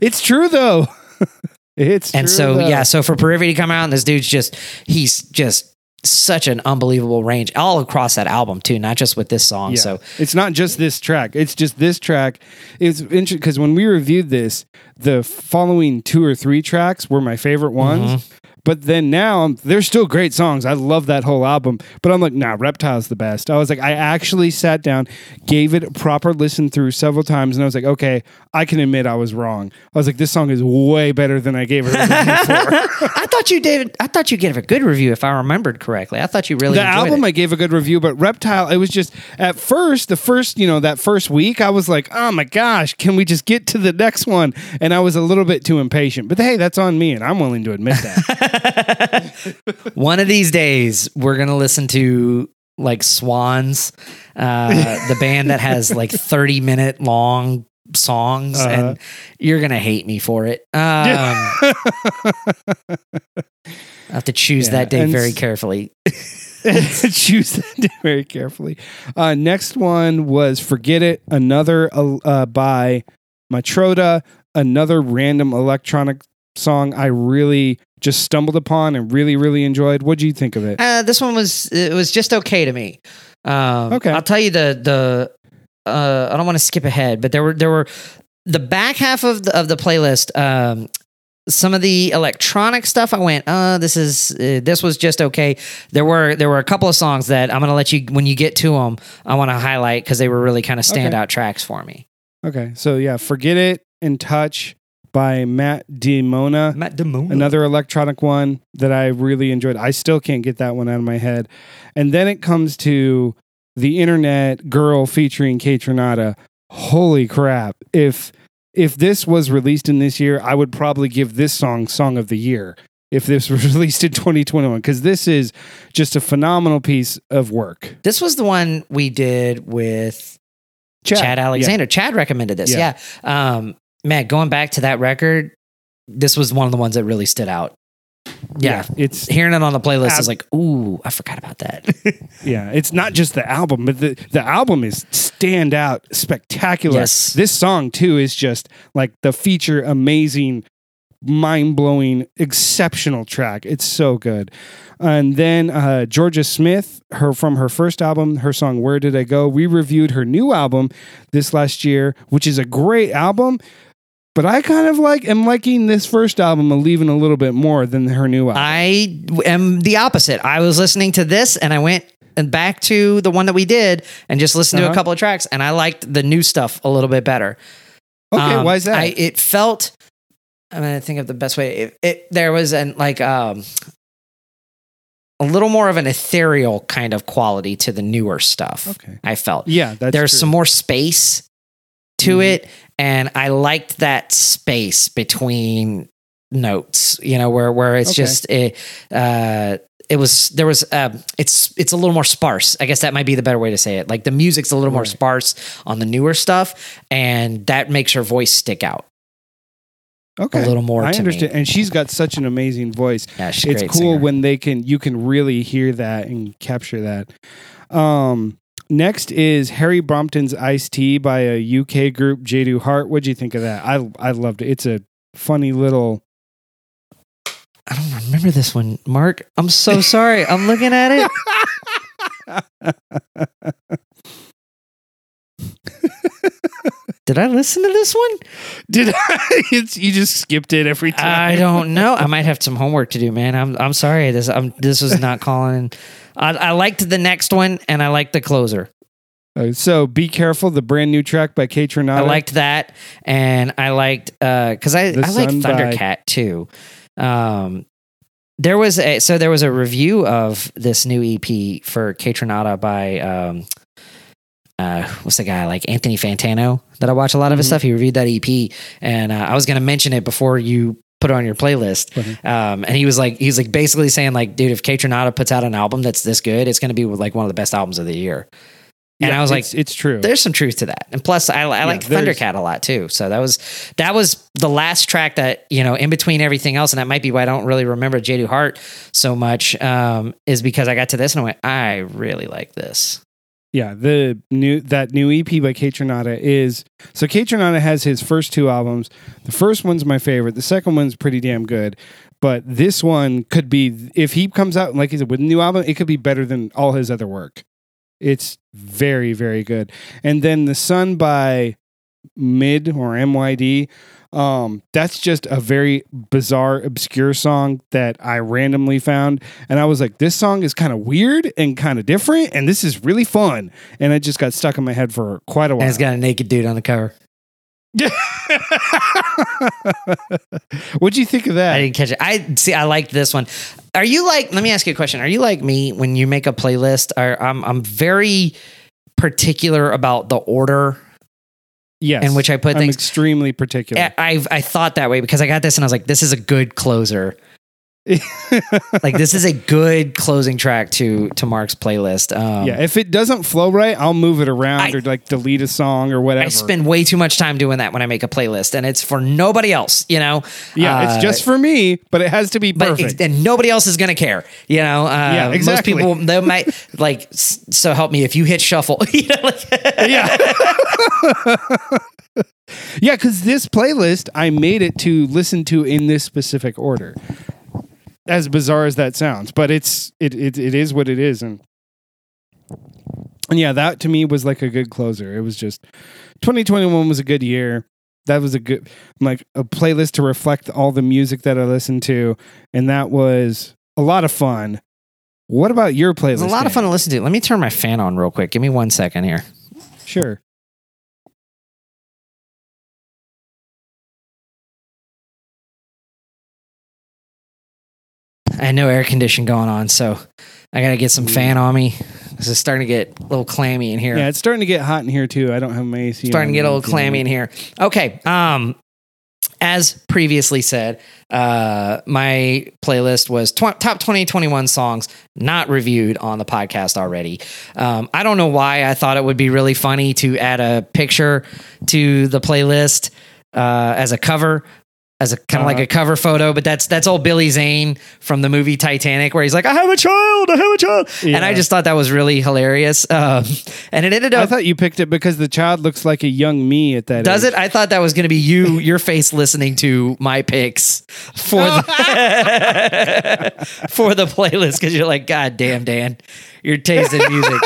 Speaker 2: it's true though. it's
Speaker 1: And
Speaker 2: true,
Speaker 1: so
Speaker 2: though.
Speaker 1: yeah, so for Periphery to come out and this dude's just he's just such an unbelievable range all across that album too, not just with this song.
Speaker 2: Yeah.
Speaker 1: So
Speaker 2: it's not just this track. It's just this track. It's interesting because when we reviewed this, the following two or three tracks were my favorite ones.
Speaker 1: Mm-hmm.
Speaker 2: But then now um, they're still great songs. I love that whole album. But I'm like, nah, Reptile's the best. I was like, I actually sat down, gave it a proper listen through several times, and I was like, okay, I can admit I was wrong. I was like, this song is way better than I gave it. a review for.
Speaker 1: I thought you did. I thought you gave a good review if I remembered correctly. I thought you really
Speaker 2: the album
Speaker 1: it.
Speaker 2: I gave a good review, but Reptile, it was just at first, the first, you know, that first week, I was like, oh my gosh, can we just get to the next one? And I was a little bit too impatient. But hey, that's on me, and I'm willing to admit that.
Speaker 1: One of these days, we're gonna listen to like Swans, uh, the band that has like thirty minute long songs,
Speaker 2: Uh-huh.
Speaker 1: and you're gonna hate me for it. Um, I have to choose
Speaker 2: Yeah,
Speaker 1: that day very
Speaker 2: s-
Speaker 1: carefully.
Speaker 2: Choose that day very carefully. Uh, next one was Forget It, another uh, uh, by Matroda, another random electronic song I really just stumbled upon and really, really enjoyed. What do you think of it?
Speaker 1: Uh, this one was it was just okay to me. Um,
Speaker 2: Okay.
Speaker 1: I'll tell you the the uh, I don't want to skip ahead, but there were there were the back half of the of the playlist. Um, some of the electronic stuff, I went, uh, this is uh, this was just okay. There were there were a couple of songs that I'm gonna let you when you get to them. I want to highlight because they were really kind of
Speaker 2: Okay.
Speaker 1: standout tracks for me.
Speaker 2: Okay, so yeah, Forget It and Touch by Matt DiMona.
Speaker 1: Matt Damone.
Speaker 2: Another electronic one that I really enjoyed. I still can't get that one out of my head. And then it comes to the internet girl featuring Kaytranada. Holy crap. If if this was released in this year, I would probably give this song song of the year. if this was released in 2021 because this is just a phenomenal piece of work.
Speaker 1: This was the one we did with Chad, Alexander. Chad recommended this.
Speaker 2: Yeah.
Speaker 1: Yeah. Um, man, going back to that record, this was one of the ones that really stood out. Yeah.
Speaker 2: it's
Speaker 1: Hearing it on the playlist
Speaker 2: Ab-
Speaker 1: is like, ooh, I forgot about that.
Speaker 2: yeah, it's not just the album, but the the album is stand out spectacular.
Speaker 1: Yes.
Speaker 2: This song too is just like the feature amazing mind blowing, exceptional track. It's so good. And then uh, Jorja Smith, her from her first album, her song "Where Did I Go." We reviewed her new album this last year, which is a great album. But I kind of like am liking this first album and leaving a little bit more than her new album.
Speaker 1: I am the opposite. I was listening to this and I went and back to the one that we did and just listened to a
Speaker 2: Uh-huh.
Speaker 1: couple of tracks and I liked the new stuff a little bit better.
Speaker 2: okay,
Speaker 1: Um,
Speaker 2: why is that?
Speaker 1: I, it felt. I'm gonna think of the best way. It, it there was an like um a little more of an ethereal kind of quality to the newer stuff.
Speaker 2: okay,
Speaker 1: I felt
Speaker 2: yeah, that's
Speaker 1: there's
Speaker 2: true.
Speaker 1: some more space to it, and I liked that space between notes. You know, where where it's
Speaker 2: Okay.
Speaker 1: just it. Uh, it was there was uh, it's it's a little more sparse. I guess that might be the better way to say it. Like the music's a little more sparse on the newer stuff, and that makes her voice stick out
Speaker 2: okay.
Speaker 1: a little more.
Speaker 2: I understand,
Speaker 1: Me.
Speaker 2: and she's got such an amazing voice.
Speaker 1: Yeah, she's
Speaker 2: it's cool
Speaker 1: singer.
Speaker 2: when they can you can really hear that and capture that. Um, next is Harry Brompton's Iced Tea" by a UK group, Jadu Heart. What'd you think of that? I I loved it. It's a funny little.
Speaker 1: I don't remember this one, Mark. I'm so sorry. I'm looking at it. Did I listen to this one?
Speaker 2: Did I, it's you just skipped it every time?
Speaker 1: I don't know. I might have some homework to do, man. I'm I'm sorry. This I'm this was not calling. I, I liked the next one, and I liked the closer.
Speaker 2: Uh, so be careful. The brand new track by Kaytranada.
Speaker 1: I liked that, and I liked uh because I
Speaker 2: The
Speaker 1: I like
Speaker 2: Sun by-
Speaker 1: Thundercat too. Um, there was a so there was a review of this new EP for Kaytranada by um, uh, what's the guy like Anthony Fantano that I watch a lot of his
Speaker 2: Mhm.
Speaker 1: stuff. He reviewed that EP, and uh, I was going to mention it before you put it on your playlist.
Speaker 2: Mhm.
Speaker 1: Um, and he was like, he's like basically saying like, dude, if Kaytranada puts out an album that's this good, it's going to be like one of the best albums of the year. And
Speaker 2: Yeah,
Speaker 1: I was like,
Speaker 2: it's, it's true.
Speaker 1: there's some truth to that. And plus, I, I like Thundercat a lot too. So that was that was the last track that you know in between everything else, and that might be why I don't really remember Jadu Heart so much. Um, is because I got to this and I went, I really like this.
Speaker 2: Yeah, the new that new EP by Kaytranada is so Kaytranada has his first two albums. The first one's my favorite. The second one's pretty damn good. But this one could be if he comes out like he said with a new album, it could be better than all his other work. It's very, very good. And then The Sun by Mid or MYD. Um, that's just a very bizarre, obscure song that I randomly found. And I was like, this song is kind of weird and kind of different, and this is really fun. And it just got stuck in my head for quite a while.
Speaker 1: And it's got a naked dude on the cover.
Speaker 2: What'd you think of that?
Speaker 1: I didn't catch it. I see. I liked this one. Are you like? Let me ask you a question. Are you like me when you make a playlist? I'm I'm very particular about the order
Speaker 2: yes.
Speaker 1: in which I put
Speaker 2: I'm
Speaker 1: things.
Speaker 2: extremely particular.
Speaker 1: I I've, I thought that way because I got this and I was like, this is a good closer. Like this is a good closing track to to Mark's playlist. Um,
Speaker 2: yeah, if it doesn't flow right, I'll move it around
Speaker 1: I-
Speaker 2: or like delete a song or whatever.
Speaker 1: I spend way too much time doing that when I make a playlist, and it's for nobody else, you know.
Speaker 2: yeah,
Speaker 1: Uh,
Speaker 2: it's just for me, but it has to be
Speaker 1: but
Speaker 2: perfect.
Speaker 1: and nobody else is gonna care, you know. Uh,
Speaker 2: Yeah, exactly.
Speaker 1: Most people they might like. So help me if you hit shuffle. you know, like,
Speaker 2: yeah. yeah, because this playlist, I made it to listen to in this specific order. As bizarre as that sounds, but it's it it, it is what it is, and and yeah, that to me was like a good closer. It was just 2021 was a good year. That was a good like a playlist to reflect all the music that I listened to, and that was a lot of fun. What about your playlist?
Speaker 1: It's a lot of fun to listen to. Let me turn my fan on real quick. Give me one second here.
Speaker 2: Sure.
Speaker 1: I had no air condition going on, so I gotta get some fan on me. This is starting to get a little clammy in here.
Speaker 2: Yeah, it's starting to get hot in here too. I don't have my AC.
Speaker 1: starting to get a little clammy in here. Okay. Um, as previously said, uh, my playlist was tw- top 2021 songs not reviewed on the podcast already. Um, I don't know why I thought it would be really funny to add a picture to the playlist uh, as a cover. As a kind of like
Speaker 2: Uh-huh.
Speaker 1: a cover photo, but that's that's old Billy Zane from the movie Titanic, where he's like, "I have a child, I have a child," and I just thought that was really hilarious. Um, and it ended up.
Speaker 2: I thought you picked it because the child looks like a young me at that.
Speaker 1: Does
Speaker 2: age.
Speaker 1: it? I thought that was going to be you, your face listening to my picks for the for the playlist because you're like, God damn, Dan, your taste in music.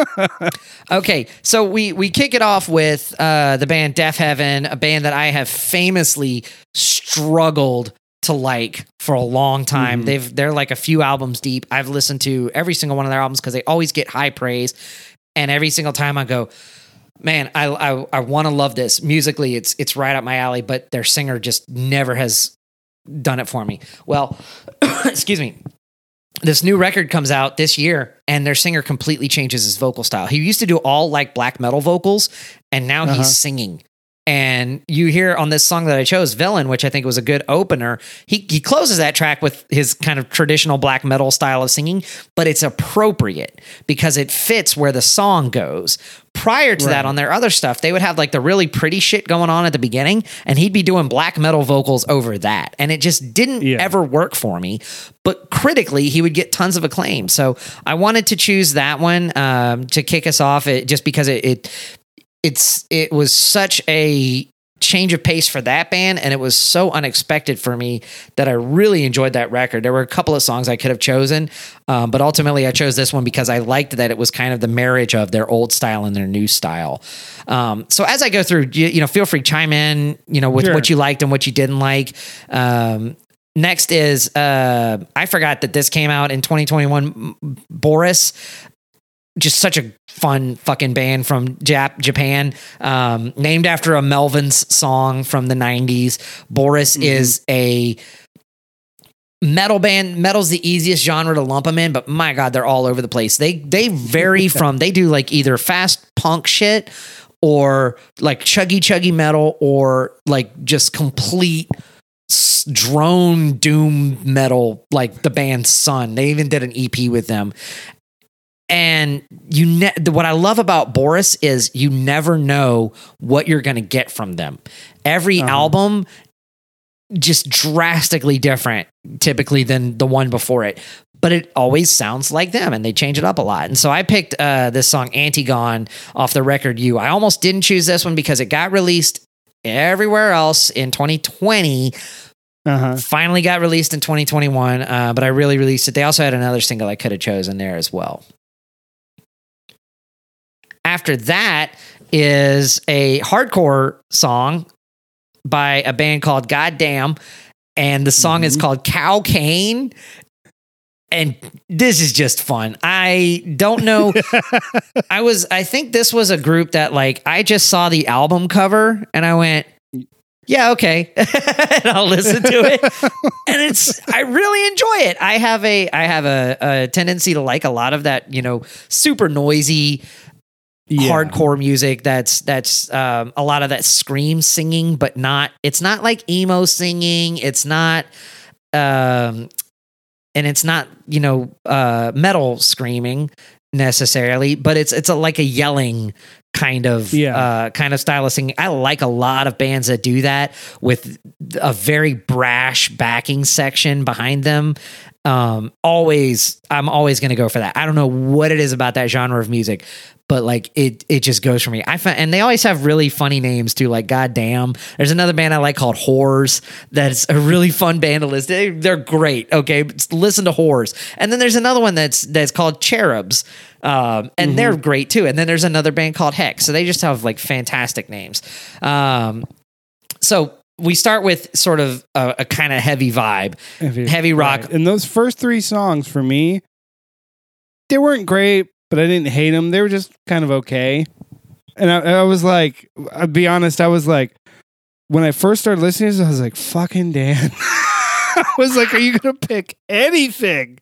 Speaker 1: okay, so we we kick it off with uh, the band Deafheaven, a band that I have famously struggled to like for a long time.
Speaker 2: Mhm.
Speaker 1: They've they're like a few albums deep. I've listened to every single one of their albums because they always get high praise, and every single time I go, man, I I, I want to love this musically. It's it's right up my alley, but their singer just never has done it for me. Well, excuse me. This new record comes out this year, and their singer completely changes his vocal style. He used to do all like black metal vocals, and now
Speaker 2: Uh-huh.
Speaker 1: he's singing. And you hear on this song that I chose, Villain, which I think was a good opener. He he closes that track with his kind of traditional black metal style of singing, but it's appropriate because it fits where the song goes. Prior to that, on their other stuff, they would have like the really pretty shit going on at the beginning, and he'd be doing black metal vocals over that. And it just didn't
Speaker 2: Yeah.
Speaker 1: ever work for me. But critically, he would get tons of acclaim. So I wanted to choose that one um, to kick us off, it, just because it, it it's it was such a change of pace for that band and it was so unexpected for me that i really enjoyed that record. There were a couple of songs i could have chosen um, but ultimately i chose this one because i liked that it was kind of the marriage of their old style and their new style. Um, so as i go through you, you know feel free to chime in you know with
Speaker 2: Sure.
Speaker 1: what you liked and what you didn't like. Um, next is uh, i forgot that this came out in 2021 boris just such a fun fucking band from Jap- Japan, um, named after a Melvins song from the 90s. Boris
Speaker 2: Mhm.
Speaker 1: is a metal band. Metal's the easiest genre to lump them in, but my God, they're all over the place. They they vary from they do like either fast punk shit or like chuggy chuggy metal or like just complete drone doom metal like the band Sun. They even did an EP with them and you ne- what I love about Boris is you never know what you're going to get from them. Every
Speaker 2: Uh-huh.
Speaker 1: album just drastically different typically than the one before it. But it always sounds like them and they change it up a lot. And so I picked uh, this song Antigone off the record You. I almost didn't choose this one because it got released everywhere else in 2020
Speaker 2: Uh-huh.
Speaker 1: finally got released in 2021 uh, but i really released it they also had another single i could have chosen there as well after that is a hardcore song by a band called goddamn and the song is
Speaker 2: Mhm.
Speaker 1: called cow cane. And this is just fun. I don't know. I was i think this was a group that like i just saw the album cover and i went yeah okay. And i'll listen to it. And it's i really enjoy it. I have a i have a, a tendency to like a lot of that you know super noisy
Speaker 2: Yeah.
Speaker 1: hardcore music that's that's um, a lot of that scream singing but not it's not like emo singing it's not um and it's not you know uh metal screaming necessarily but it's it's a, like a yelling kind of
Speaker 2: Yeah.
Speaker 1: uh kind of style of singing i like a lot of bands that do that with a very brash backing section behind them. Um always i'm always going to go for that. I don't know what it is about that genre of music but like it it just goes for me. I find and they always have really funny names too like goddamn. There's another band i like called whores that's a really fun band to listen they, they're great okay? But listen to whores. And then there's another one that's that's called cherubs um, and they're great too and then there's another band called hex so they just have like fantastic names um so we start with sort of a, a kind of heavy vibe
Speaker 2: Heavy,
Speaker 1: Heavy rock.
Speaker 2: And those first three songs for me, they weren't great, but I didn't hate them. They were just kind of okay. And I, I was like, I'll be honest, I was like, when I first started listening to this, I was like, fucking Dan. I was like, are you going to pick anything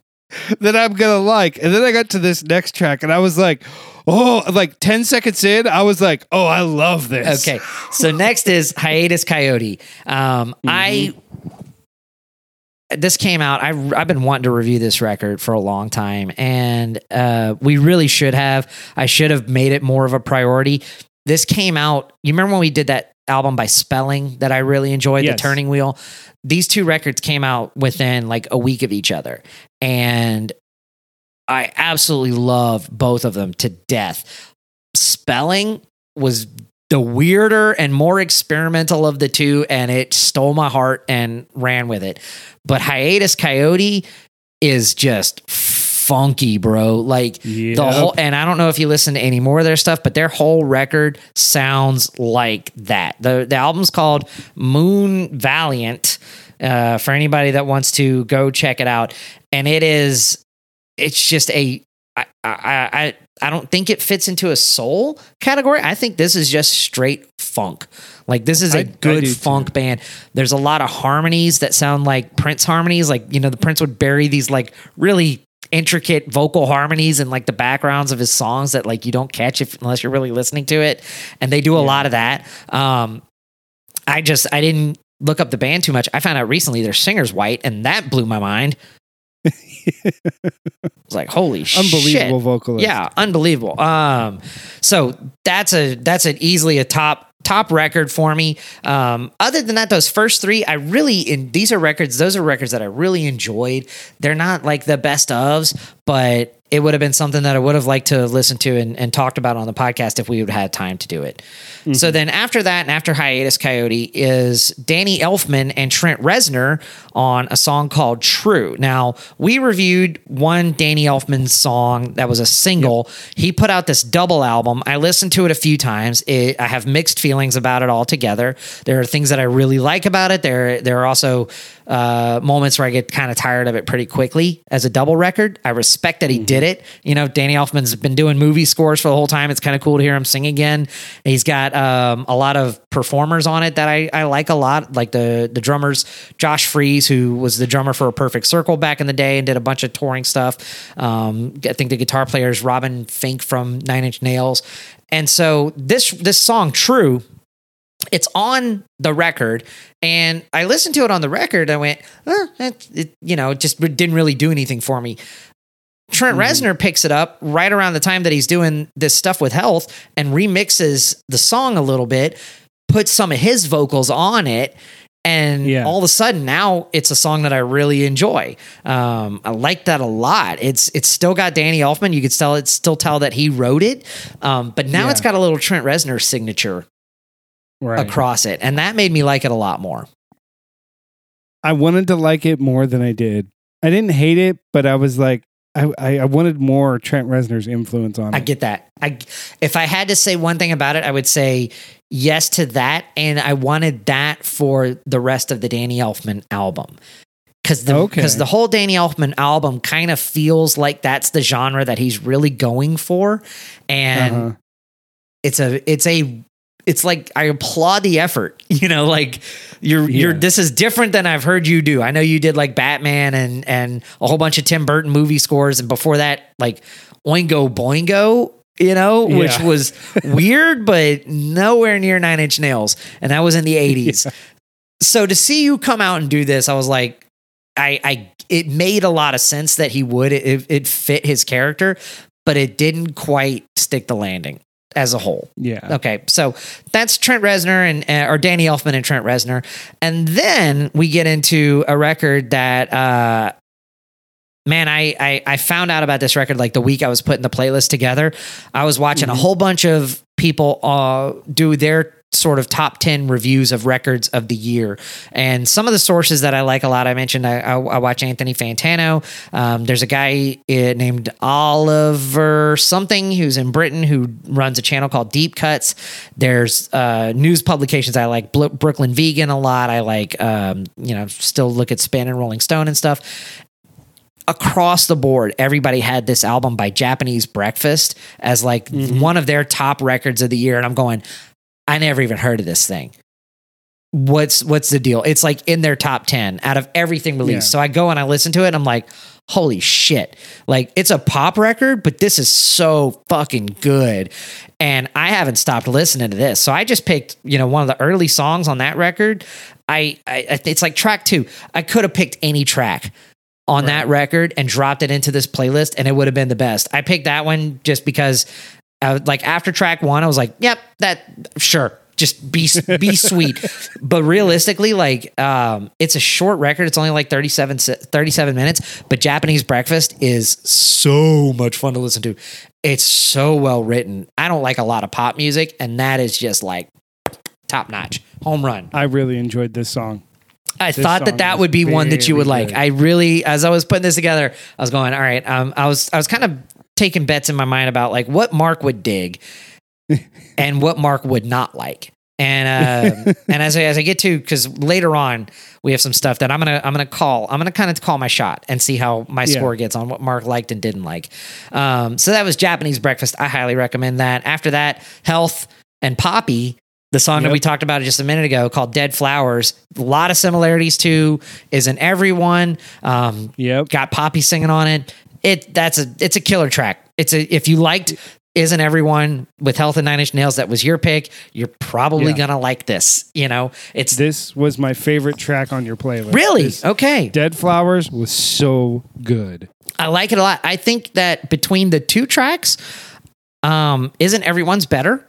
Speaker 2: that I'm to like? And then I got to this next track and I was like, oh, like 10 seconds in, I was like, oh, I love this.
Speaker 1: Okay. So
Speaker 2: seconds in, I was like, I love this.
Speaker 1: Okay. So next is Hiatus Kaiyote. Um, I this came out. I I've been wanting to review this record for a long time, and uh, we really should have. I should have made it more of a priority. This came out. You remember when we did that album by Spellling that I really enjoyed,
Speaker 2: Yes.
Speaker 1: The Turning Wheel. These two records came out within like a week of each other, and I absolutely love both of them to death. Spellling was the weirder and more experimental of the two, and it stole my heart and ran with it. But Hiatus Kaiyote is just funky, bro. Like the whole, and I don't know if you listen to any more of their stuff, but their whole record sounds like that. the The album's called Mood Valiant. Uh, for anybody that wants to go check it out, and it is, it's just a. I, I, I I don't think it fits into a soul category. I think this is just straight funk. Like this is a
Speaker 2: I- I
Speaker 1: good
Speaker 2: do
Speaker 1: funk
Speaker 2: too.
Speaker 1: band. There's a lot of harmonies that sound like Prince harmonies. Like you know, the Prince would bury these like really intricate vocal harmonies and like the backgrounds of his songs that like you don't catch if unless you're really listening to it. And they do a lot of that. Um, I just I didn't look up the band too much. I found out recently their singer's white, and that blew my mind. I was like, holy shit.
Speaker 2: Unbelievable vocalist.
Speaker 1: Yeah, unbelievable. Um, so that's a that's an easily a top top record for me. Um, other than that, those first three, I really in these are records. Those are records that I really enjoyed. They're not like the best ofs, but it would have been something that I would have liked to listen to and, and talked about on the podcast if we would have had time to do it. So mm-hmm. then after that and after Hiatus Kaiyote is Danny Elfman and Trent Reznor on a song called True. Now, we reviewed one Danny Elfman song that was a single. He put out this double album. I listened to it a few times. It, I have mixed feelings about it altogether. There are things that I really like about it. There, there are also uh, moments where I get kind of tired of it pretty quickly as a double record. I respect that he did it. You know, Danny Elfman's been doing movie scores for the whole time. It's kind of cool to hear him sing again. He's got um, a lot of performers on it that I, I like a lot, like the the drummers Josh Freese, who was the drummer for a Perfect Circle back in the day and did a bunch of touring stuff. Um, I think the guitar player is Robin Finck from Nine Inch Nails, and so this this song True it's on the record and i listened to it on the record i went eh, it, it, you know it just didn't really do anything for me trent reznor picks it up right around the time that he's doing this stuff with health and remixes the song a little bit puts some of his vocals on it and
Speaker 2: Yeah.
Speaker 1: all of a sudden now it's a song that I really enjoy. Um, I like that a lot. It's it's still got Danny Elfman. You could still it's still tell that he wrote it, um, but now
Speaker 2: Yeah.
Speaker 1: it's got a little Trent Reznor signature
Speaker 2: Right.
Speaker 1: across it, and that made me like it a lot more.
Speaker 2: I wanted to like it more than I did. I didn't hate it, but I was like, I, I, I wanted more Trent Reznor's influence on it.
Speaker 1: I get that. I if I had to say one thing about it, I would say yes to that, and I wanted that for the rest of the Danny Elfman album. Because the
Speaker 2: Okay.
Speaker 1: because the whole Danny Elfman album kind of feels like that's the genre that he's really going for, and
Speaker 2: Uh-huh.
Speaker 1: it's a it's a it's like I applaud the effort. You know, like you're you're this is different than I've heard you do. I know you did like Batman and and a whole bunch of Tim Burton movie scores, and before that, like Oingo Boingo. You know, which was weird, but nowhere near Nine Inch Nails, and that was in the '80s. So to see you come out and do this, I was like, I, I, it made a lot of sense that he would. It, it fit his character, but it didn't quite stick the landing as a whole.
Speaker 2: Yeah.
Speaker 1: Okay, so that's Trent Reznor and uh, or Danny Elfman and Trent Reznor, and then we get into a record that, uh, man, I, I I found out about this record like the week I was putting the playlist together. I was watching a
Speaker 2: Mhm.
Speaker 1: whole bunch of people uh, do their sort of top 10 reviews of records of the year. And some of the sources that i like a lot i mentioned i, I, I watch anthony fantano. Um, there's a guy uh, named oliver something who's in britain who runs a channel called deep cuts. There's uh, news publications i like Bl- brooklyn vegan a lot. I like um, you know still look at spin and rolling stone and stuff. Across the board, everybody had this album by Japanese Breakfast as like one of their top records of the year. And I'm going, I never even heard of this thing. What's what's the deal? It's like in their top 10 out of everything released.
Speaker 2: Yeah.
Speaker 1: So I go and I listen to it and I'm like, holy shit. Like it's a pop record, but this is so fucking good. And I haven't stopped listening to this. So I just picked, you know, one of the early songs on that record. I, I it's like track two. I could have picked any track on that record and dropped it into this playlist and it would have been the best. I picked that one just because I was like after track one, I was like, yep, that sure. Just be be sweet. But realistically, like um, it's a short record. It's only like 37, 37 minutes, but Japanese Breakfast is so much fun to listen to. It's so well written. I don't like a lot of pop music, and that is just like top notch. Home run.
Speaker 2: I really enjoyed this song.
Speaker 1: I
Speaker 2: This
Speaker 1: thought that that would be one that you would
Speaker 2: very
Speaker 1: like. I really, as I was putting this together, I was going, all right. Um, I was, I was kind of taking bets in my mind about like what Mark would dig and what Mark would not like. And um, and as I, as I get to because later on we have some stuff that I'm gonna I'm gonna call I'm gonna kind of call my shot and see how my
Speaker 2: Yeah.
Speaker 1: score gets on what Mark liked and didn't like. Um, so that was Japanese breakfast. I highly recommend that. After that, health and Poppy, the song that we talked about just a minute ago called Dead Flowers. A lot of similarities to isn't everyone. Um,
Speaker 2: Yep.
Speaker 1: got Poppy singing on it. It that's a it's a killer track. It's a if you liked isn't everyone with Health and Nine Inch Nails that was your pick, you're probably
Speaker 2: Yeah.
Speaker 1: gonna like this. You know, it's
Speaker 2: This was my favorite track on your playlist.
Speaker 1: really
Speaker 2: This
Speaker 1: okay.
Speaker 2: Dead Flowers was so good.
Speaker 1: I like it a lot. I think that between the two tracks, um, isn't everyone's better,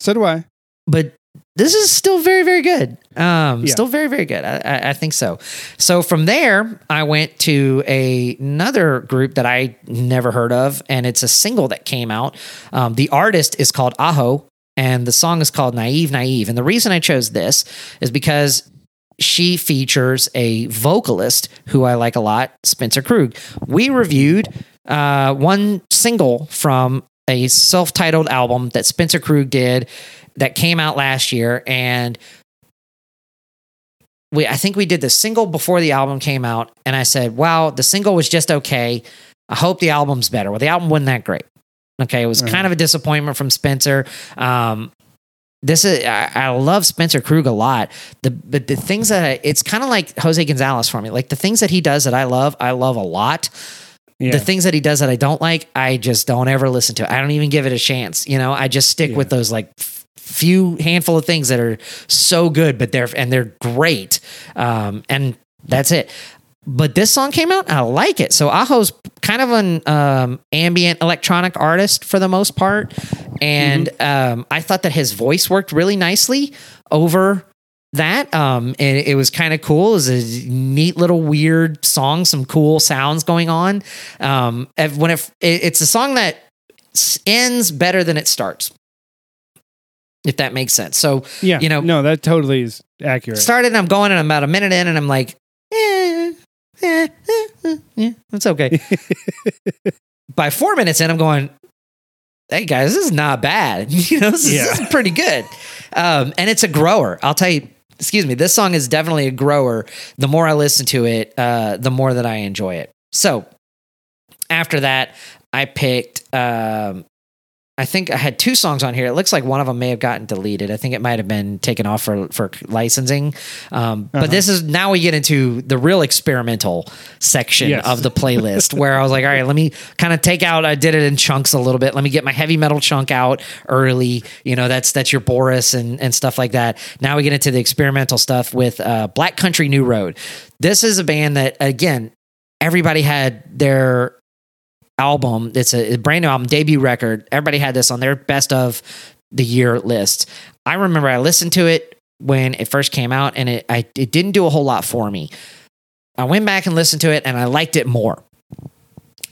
Speaker 2: So do I.
Speaker 1: but this is still very, very good. Um,
Speaker 2: Yeah.
Speaker 1: still very, very good. I, I, I think so. So from there, I went to a, another group that I never heard of, and it's a single that came out. Um, the artist is called Aho, and the song is called Naive Naive. And the reason I chose this is because she features a vocalist who I like a lot, Spencer Krug. We reviewed uh, one single from a self titled album that Spencer Krug did that came out last year. And we, I think we did the single before the album came out. And I said, wow, the single was just okay. I hope the album's better. Well, the album wasn't that great. Okay. It was kind of a disappointment from Spencer. Um, this is I, I love Spencer Krug a lot. The but the things that I, it's kind of like Jose Gonzalez for me. Like the things that he does that I love, I love a lot.
Speaker 2: Yeah.
Speaker 1: The things that he does that I don't like, I just don't ever listen to. I don't even give it a chance. You know, I just stick
Speaker 2: Yeah.
Speaker 1: with those like few handful of things that are so good, but they're and they're great. Um, and that's it. But this song came out, and I like it. So Aho's kind of an um, ambient electronic artist for the most part, and um, I thought that his voice worked really nicely over that. Um, and it was kind of cool. It was a neat little weird song, some cool sounds going on. Um, when it, it it's a song that ends better than it starts, if that makes sense. So
Speaker 2: yeah.
Speaker 1: you know-
Speaker 2: no, that totally is accurate.
Speaker 1: started and I'm going and I'm about a minute in and I'm like, eh, eh, eh, eh, yeah, that's okay. By four minutes in, I'm going, hey guys, this is not bad. You know, this is, this is pretty good. Um, and it's a grower. I'll tell you, excuse me, this song is definitely a grower. The more I listen to it, uh, the more that I enjoy it. So after that, I picked um, I think I had two songs on here. It looks like one of them may have gotten deleted. I think it might have been taken off for for licensing. Um,
Speaker 2: Uh-huh.
Speaker 1: But this is now we get into the real experimental section
Speaker 2: Yes.
Speaker 1: of the playlist where I was like, all right, let me kind of take out. I did it in chunks a little bit. Let me get my heavy metal chunk out early. You know, that's that's your Boris and and stuff like that. Now we get into the experimental stuff with uh, Black Country New Road. This is a band that again everybody had their album. It's a, a brand new album, debut record. Everybody had this on their best of the year list. I remember I listened to it when it first came out, and it I, it didn't do a whole lot for me. I went back and listened to it, and I liked it more.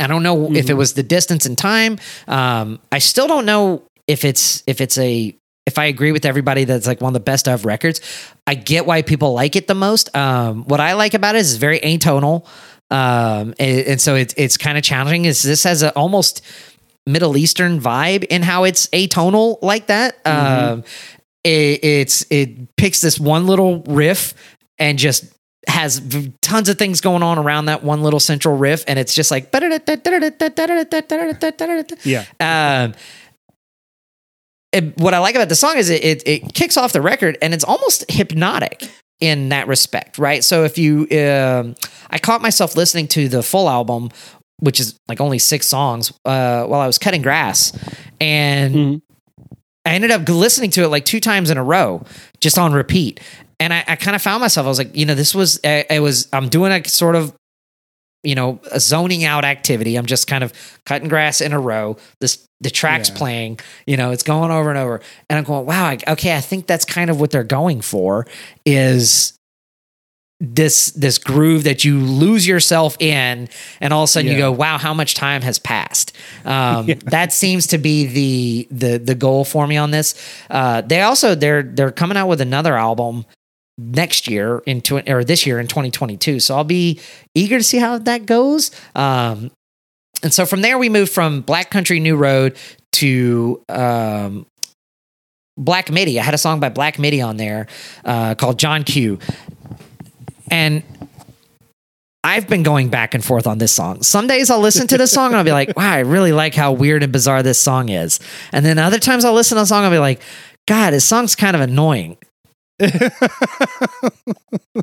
Speaker 1: I don't know if it
Speaker 2: Mhm.
Speaker 1: was the distance and time. Um, I still don't know if it's if it's a if I agree with everybody that's like one of the best of records. I get why people like it the most. Um, what I like about it is it's very atonal. Um, and, and so it's it's kind of challenging. Is this has a almost Middle Eastern vibe in how it's atonal like that.
Speaker 2: Mhm.
Speaker 1: Um, it, it's it picks this one little riff and just has tons of things going on around that one little central riff, and it's just like
Speaker 2: Yeah.
Speaker 1: um, it- what I like about the song is it, it it kicks off the record and it's almost hypnotic. In that respect, right? So if you, um, I caught myself listening to the full album, which is like only six songs, uh, while I was cutting grass, and
Speaker 2: Mhm.
Speaker 1: I ended up listening to it like two times in a row, just on repeat. And I, I kind of found myself, I was like, you know, this was, it was, I'm doing a sort of, you know, a zoning out activity. I'm just kind of cutting grass in a row. This, the track's
Speaker 2: Yeah.
Speaker 1: playing, you know, it's going over and over. And I'm going, wow, I, okay, I think that's kind of what they're going for is this this groove that you lose yourself in and all of a sudden you
Speaker 2: Yeah.
Speaker 1: go wow how much time has passed um,
Speaker 2: Yeah.
Speaker 1: that seems to be the the the goal for me on this uh, they also they're they're coming out with another album next year in tw- or this year in 2022 so i'll be eager to see how that goes um, and so from there we moved from black country new road to um, black midi i had a song by black midi on there uh, called john q and I've been going back and forth on this song. Some days I'll listen to this song and I'll be like, wow, I really like how weird and bizarre this song is. And then other times I'll listen to a song and I'll be like, God, this song's kind of annoying.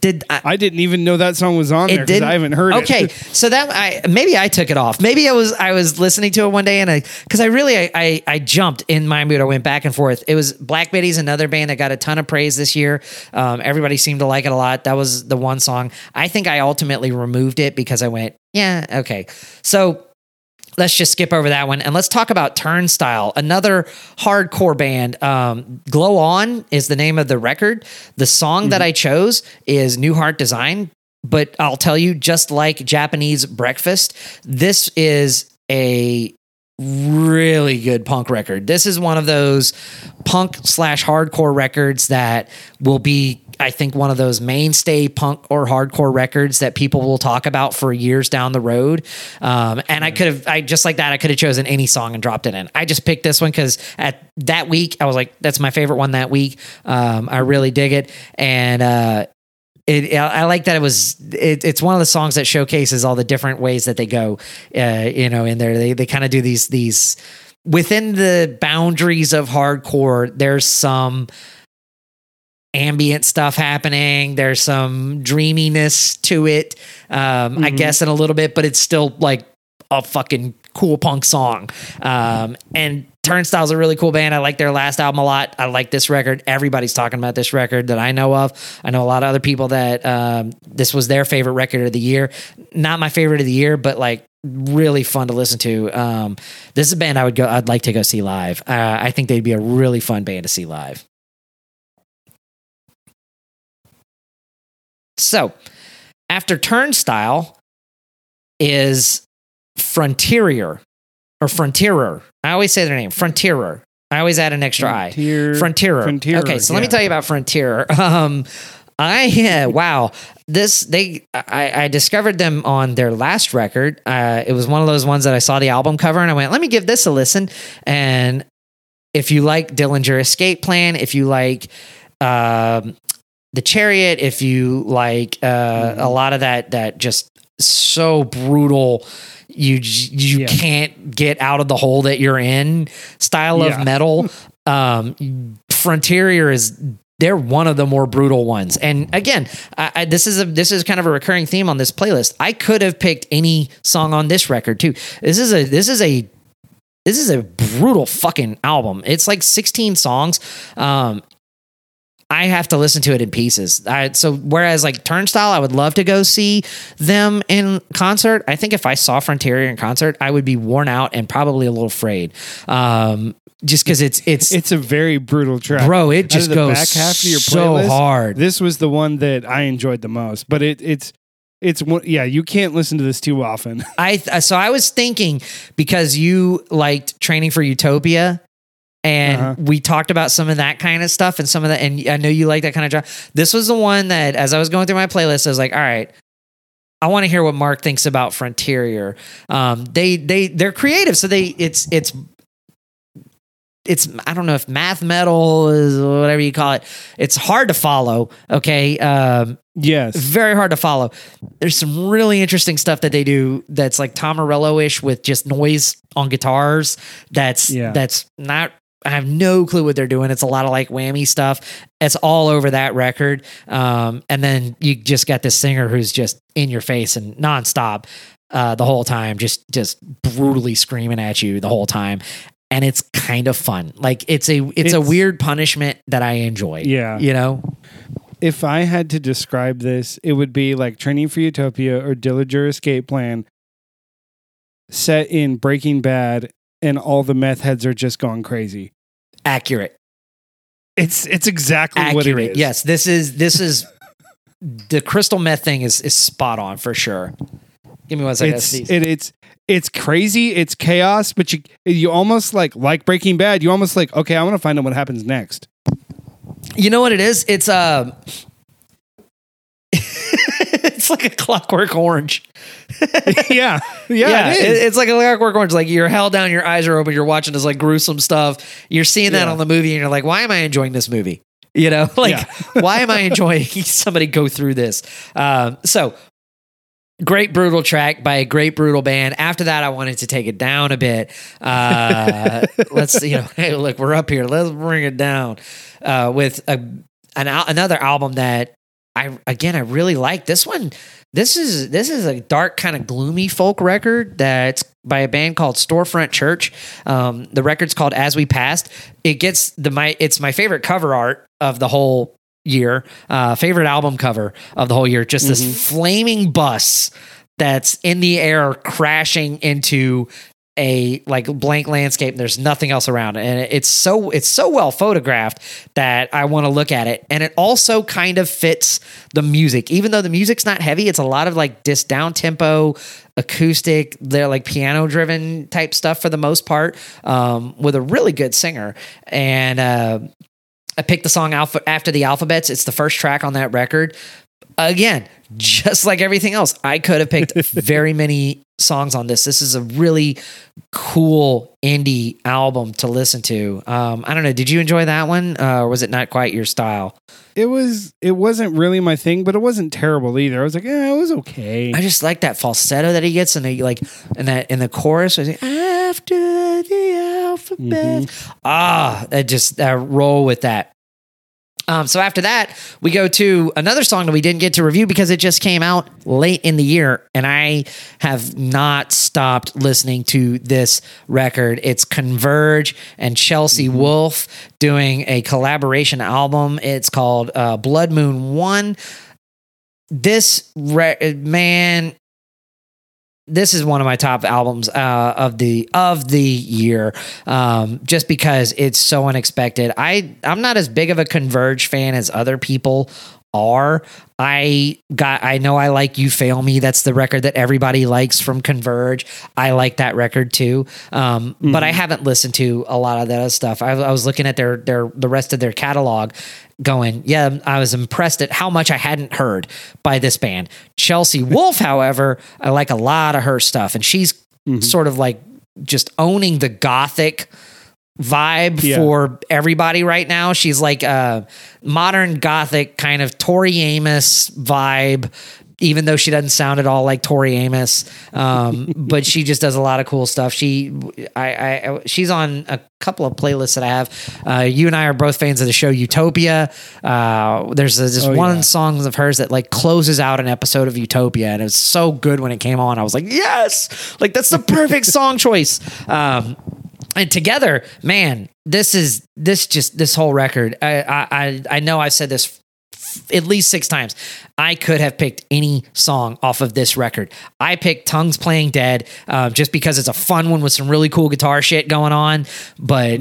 Speaker 1: Did I,
Speaker 2: I didn't even know that song was on there because? I haven't heard
Speaker 1: okay,
Speaker 2: it.
Speaker 1: Okay, so that I maybe I took it off. Maybe I was I was listening to it one day and I because I really I, I I jumped in my mood. I went back and forth. It was black midi's another band that got a ton of praise this year. Um, everybody seemed to like it a lot. That was the one song. I think I ultimately removed it because I went yeah okay. So let's just skip over that one and let's talk about Turnstile, another hardcore band. Um, Glow On is the name of the record. The song that I chose is New Heart Design, but I'll tell you, just like Japanese Breakfast, this is a really good punk record. This is one of those punk slash hardcore records that will be, I think, one of those mainstay punk or hardcore records that people will talk about for years down the road. Um, and I could have, I just like that, I could have chosen any song and dropped it in. I just picked this one because at that week, I was like, that's my favorite one that week. Um, I really dig it. And, uh, it, I I like that it was. It, it's one of the songs that showcases all the different ways that they go. Uh, you know, in there they they kind of do these these within the boundaries of hardcore. There's some ambient stuff happening. There's some dreaminess to it. Um, I
Speaker 2: Mhm.
Speaker 1: guess in a little bit, but it's still like a fucking cool punk song. Um, and Turnstile's a really cool band. I like their last album a lot. I like this record. Everybody's talking about this record that I know of. I know a lot of other people that um, this was their favorite record of the year. Not my favorite of the year, but like really fun to listen to. Um, this is a band I would go. I'd like to go see live. Uh, I think they'd be a really fun band to see live. So, after Turnstile is Frontier or Frontierer. I always say their name, Frontierer. I always add an extra I.
Speaker 2: Frontier-
Speaker 1: Frontierer.
Speaker 2: Frontierer,
Speaker 1: Okay, so let me tell you about Frontierer. Um, I yeah, wow. This they I, I discovered them on their last record. Uh, it was one of those ones that I saw the album cover and I went, let me give this a listen. And if you like Dillinger Escape Plan, if you like um, the Chariot, if you like uh, a lot of that that just so brutal, you you
Speaker 2: Yeah.
Speaker 1: can't get out of the hole that you're in style of
Speaker 2: Yeah.
Speaker 1: metal. Um, Frontier is they're one of the more brutal ones. And again, I, I, this is a this is kind of a recurring theme on this playlist. I could have picked any song on this record too. This is a this is a this is a brutal fucking album. It's like 16 songs. Um, I have to listen to it in pieces. I, so whereas like Turnstile, I would love to go see them in concert. I think if I saw Frontier in concert, I would be worn out and probably a little afraid. Um, just because it's it's
Speaker 2: It's a very brutal track.
Speaker 1: bro, it just goes
Speaker 2: back half of your
Speaker 1: so
Speaker 2: playlist,
Speaker 1: hard.
Speaker 2: This was the one that I enjoyed the most, but it, it's it's one- yeah. You can't listen to this too often.
Speaker 1: I so I was thinking because you liked Training for Utopia, and
Speaker 2: Uh-huh.
Speaker 1: we talked about some of that kind of stuff and some of that, and I know you like that kind of job. This was the one that, as I was going through my playlist, I was like, all right. I want to hear what Mark thinks about Frontier. Um, they they they're creative, so they it's it's it's I don't know if math metal is whatever you call it. It's hard to follow. Okay, um,
Speaker 2: yes.
Speaker 1: very hard to follow. There's some really interesting stuff that they do that's like Tom Morello ish with just noise on guitars. That's
Speaker 2: Yeah.
Speaker 1: that's not I have no clue what they're doing. It's a lot of like whammy stuff. It's all over that record. Um, and then you just got this singer who's just in your face and nonstop uh, the whole time, just just brutally screaming at you the whole time. And it's kind of fun. Like it's a it's, a weird punishment that I enjoy.
Speaker 2: Yeah.
Speaker 1: You know?
Speaker 2: If I had to describe this, it would be like Training for Utopia or Dillinger Escape Plan set in Breaking Bad and all the meth heads are just going crazy.
Speaker 1: Accurate.
Speaker 2: It's it's exactly what it
Speaker 1: Accurate.
Speaker 2: is.
Speaker 1: Yes. This is this is the crystal meth thing is is spot on for sure. Give me one second.
Speaker 2: It's it, it's it's crazy, it's chaos, but you you almost like like Breaking Bad, you almost like, okay, I want to find out what happens next.
Speaker 1: You know what it is? It's um it's like a clockwork orange.
Speaker 2: yeah. Yeah, it is.
Speaker 1: It's like a clockwork orange. Like you're held down, your eyes are open, you're watching this like gruesome stuff. You're seeing that
Speaker 2: Yeah.
Speaker 1: on the movie, and you're like, why am I enjoying this movie? You know, like
Speaker 2: Yeah.
Speaker 1: why am I enjoying somebody go through this? Um, so great brutal track by a great brutal band. After that, I wanted to take it down a bit. Uh, let's you know, hey, look, we're up here. Let's bring it down uh, with a, an another album that I again I really like. This one, this is this is a dark kind of gloomy folk record that's by a band called Storefront Church. Um, the record's called As We Passed. It gets the my it's my favorite cover art of the whole year. Uh, favorite album cover of the whole year. Just this flaming bus that's in the air crashing into a like blank landscape and there's nothing else around and it's so it's so well photographed that I want to look at it. And it also kind of fits the music. Even though the music's not heavy it's a lot of like this down tempo acoustic they're like piano driven type stuff for the most part um, with a really good singer. And uh, I picked the song Alpha after the alphabets. It's the first track on that record. Again, just like everything else, I could have picked very many songs on this. This is a really cool indie album to listen to. Um, I don't know. Did you enjoy that one, uh, or was it not quite your style?
Speaker 2: it was it wasn't really my thing, but it wasn't terrible either. I was like, yeah, it was okay.
Speaker 1: I just like that falsetto that he gets, and the like, in that in the chorus, was like, after the alphabet. Ah, I just uh, roll with that. Um, so after that, we go to another song that we didn't get to review because it just came out late in the year, and I have not stopped listening to this record. It's Converge and Chelsea Wolfe doing a collaboration album. It's called uh, Blood Moon One. This re- man, this is one of my top albums uh, of the of the year, um, just because it's so unexpected. I I'm not as big of a Converge fan as other people are. I got I know I like You Fail Me. That's the record that everybody likes from Converge. I like that record too. Um, but I haven't listened to a lot of that stuff. I, I was looking at their their the rest of their catalog going, yeah, I was impressed at how much I hadn't heard by this band. Chelsea Wolfe, however, I like a lot of her stuff and she's mm-hmm. sort of like just owning the gothic vibe
Speaker 2: Yeah.
Speaker 1: for everybody right now. She's like a modern gothic kind of Tori Amos vibe, even though she doesn't sound at all like Tori Amos. Um, but she just does a lot of cool stuff. She, I, I, she's on a couple of playlists that I have. Uh, you and I are both fans of the show Utopia. Uh, there's this
Speaker 2: Oh,
Speaker 1: one
Speaker 2: yeah.
Speaker 1: song of hers that like closes out an episode of Utopia, and it was so good when it came on. I was like, yes, like that's the perfect song choice. Um, and together, man, this is this just this whole record. I I I- I know I've said this at least six times. I could have picked any song off of this record. I picked "Tongues Playing Dead" uh, just because it's a fun one with some really cool guitar shit going on. But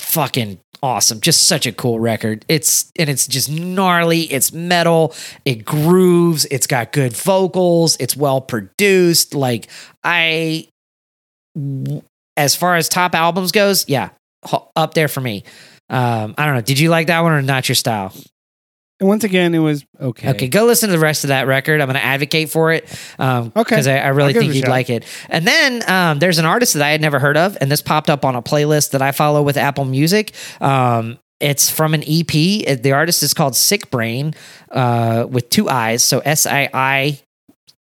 Speaker 1: fucking awesome, just such a cool record. It's and it's just gnarly. It's metal. It grooves. It's got good vocals. It's well produced. Like I as far as top albums goes, yeah, up there for me. Um, I don't know. Did you like that one or not your style?
Speaker 2: And once again, it was okay.
Speaker 1: Okay, go listen to the rest of that record. I'm going to advocate for it. Um,
Speaker 2: Okay.
Speaker 1: because I, I really think you'd
Speaker 2: shot.
Speaker 1: like it. And then um, there's an artist that I had never heard of, and this popped up on a playlist that I follow with Apple Music. Um, it's from an EP. The artist is called Sick Brain uh, with two eyes, so S I I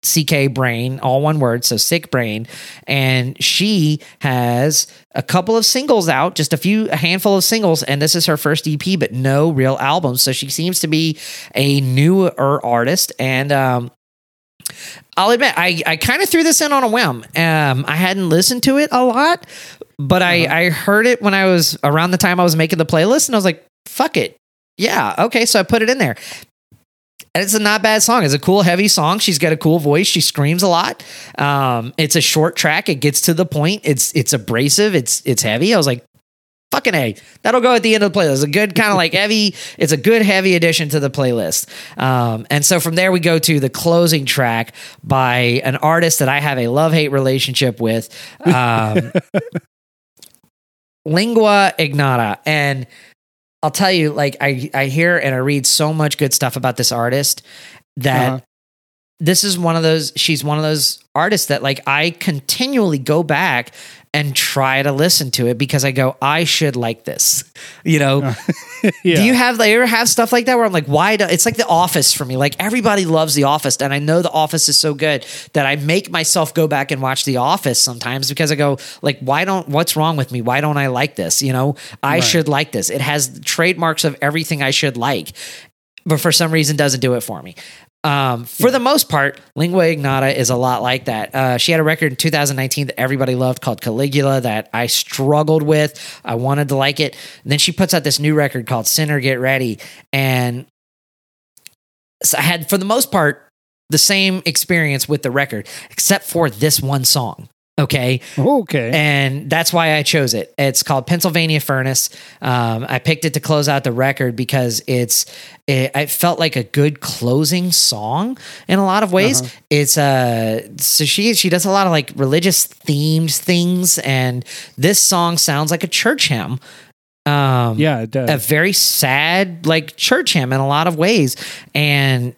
Speaker 1: CK Brain, all one word, so Sick Brain. And she has a couple of singles out, just a few, a handful of singles, and this is her first EP, but no real album. So she seems to be a newer artist. And um, I'll admit, I, I kind of threw this in on a whim. Um, I hadn't listened to it a lot, but I, I heard it when I was around the time I was making the playlist, and I was like, fuck it. Yeah, okay. So I put it in there. And it's a not bad song. It's a cool, heavy song. She's got a cool voice. She screams a lot. Um, it's a short track. It gets to the point. It's it's abrasive. It's it's heavy. I was like, fucking a. That'll go at the end of the playlist. It's a good kind of like heavy. It's a good heavy addition to the playlist. Um, and so from there we go to the closing track by an artist that I have a love hate relationship with, um, Lingua Ignota, and I'll tell you, like I I hear and I read so much good stuff about this artist that
Speaker 2: Uh-huh.
Speaker 1: this is one of those. She's one of those artists that like I continually go back and try to listen to it because I go, I should like this. You know,
Speaker 2: yeah.
Speaker 1: do you have like, you ever have stuff like that where I'm like, why? Do, it's like The Office for me. Like everybody loves The Office, and I know The Office is so good that I make myself go back and watch The Office sometimes because I go, like, why don't? What's wrong with me? Why don't I like this? You know, I
Speaker 2: Right.
Speaker 1: should like this. It has trademarks of everything I should like, but for some reason doesn't do it for me. Um, for the most part, Lingua Ignota is a lot like that. Uh, she had a record in 2019 that everybody loved called Caligula that I struggled with. I wanted to like it. And then she puts out this new record called Sinner Get Ready. And so I had, for the most part, the same experience with the record, except for this one song. Okay.
Speaker 2: okay.
Speaker 1: And that's why I chose it. It's called Pennsylvania Furnace. Um, I picked it to close out the record because it's it, it felt like a good closing song in a lot of ways. It's uh so she she does a lot of like religious themed things, and this song sounds like a church hymn. Um,
Speaker 2: yeah, it does.
Speaker 1: a very sad like church hymn in a lot of ways and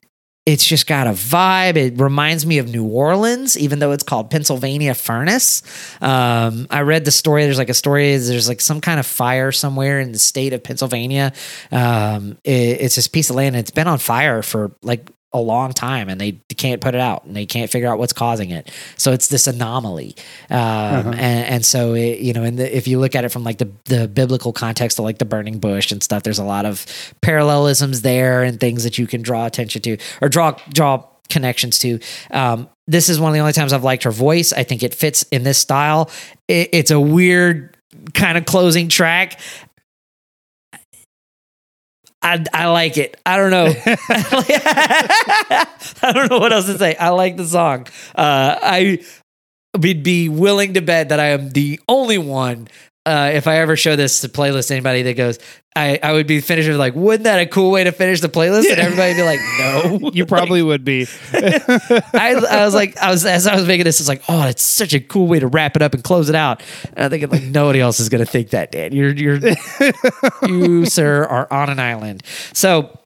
Speaker 1: it's just got a vibe. It reminds me of new orleans even though it's called pennsylvania furnace. Um, i read the story. There's like a story. There's like some kind of fire somewhere in the state of pennsylvania. Um, it- it's this piece of land it's been on fire for like a long time and they can't put it out and they can't figure out what's causing it. So it's this anomaly. Um,
Speaker 2: Uh-huh.
Speaker 1: and, and so it, you know and if you look at it from like the, the biblical context of like the burning bush and stuff there's a lot of parallelisms there and things that you can draw attention to or draw draw connections to. Um, this is one of the only times i've liked her voice. I think it fits in this style. It, it's a weird kind of closing track I, I like it. I don't know. I don't know what else to say. I like the song. Uh, I would be willing to bet that I am the only one. Uh, if I ever show this to playlist anybody that goes, I, I would be finished with like, wouldn't that a cool way to finish the playlist? And everybody would be like, no.
Speaker 2: you probably would be.
Speaker 1: I, I was like, I was as I was making this, it's like, oh, it's such a cool way to wrap it up and close it out. And I think like nobody else is gonna think that, Dan. You're you're you, sir, are on an island. So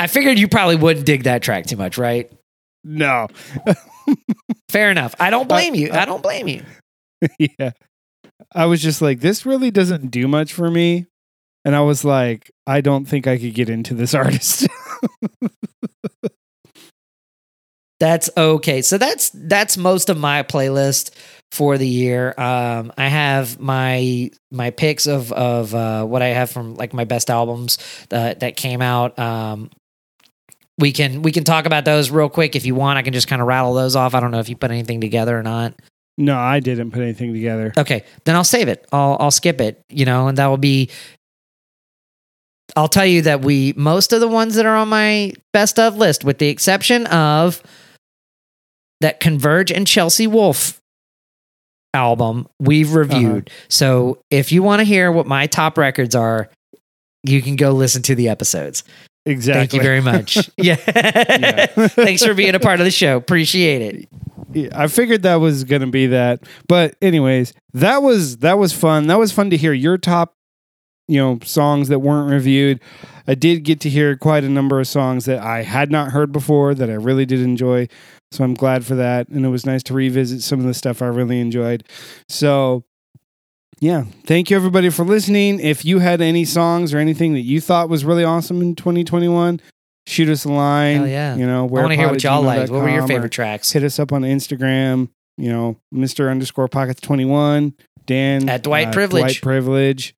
Speaker 1: I figured you probably wouldn't dig that track too much, right?
Speaker 2: no.
Speaker 1: Fair enough. I don't blame you. I don't blame you.
Speaker 2: yeah. I was just like, this really doesn't do much for me. And I was like, I don't think I could get into this artist.
Speaker 1: That's okay. So that's that's most of my playlist for the year. Um, I have my my picks of of uh, what I have from like my best albums that that came out. Um, we can we can talk about those real quick if you want. I can just kind of rattle those off. I don't know if you put anything together or not.
Speaker 2: No, I didn't put anything together.
Speaker 1: Okay, then I'll save it. I'll I'll skip it. You know, and that will be. I'll tell you that we most of the ones that are on my best of list, with the exception of that Converge and Chelsea Wolfe album, we've uh-huh. reviewed. So if you want to hear what my top records are, you can go listen to the episodes.
Speaker 2: Exactly.
Speaker 1: Thank you very much. yeah. Thanks for being a part of the show. Appreciate it.
Speaker 2: I figured that was gonna be that. But anyways, that was that was fun. That was fun to hear your top, you know, songs that weren't reviewed. I did get to hear quite a number of songs that I had not heard before that I really did enjoy. So I'm glad for that. And it was nice to revisit some of the stuff I really enjoyed. So yeah, thank you everybody for listening. If you had any songs or anything that you thought was really awesome in 2021, shoot us a line.
Speaker 1: Hell yeah.
Speaker 2: You know,
Speaker 1: I want to hear what y'all liked. What were your favorite tracks?
Speaker 2: Hit us up on Instagram. You know, Mr. underscore pockets twenty one. Dan
Speaker 1: At Dwight Privilege.
Speaker 2: Dwight Privilege.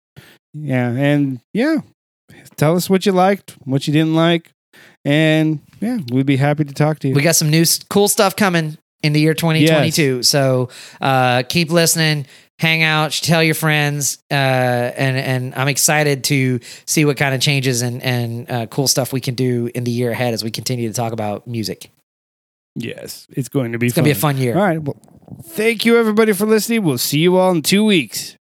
Speaker 2: Yeah, and yeah, tell us what you liked, what you didn't like, and yeah, we'd be happy to talk to you.
Speaker 1: We got some new cool stuff coming in the year 2022. So uh, keep listening, hang out, tell your friends, uh, and and I'm excited to see what kind of changes and and uh, cool stuff we can do in the year ahead as we continue to talk about music.
Speaker 2: yes, it's going to be.
Speaker 1: It's gonna be a fun year.
Speaker 2: All right. Well, thank you everybody for listening. We'll see you all in two weeks.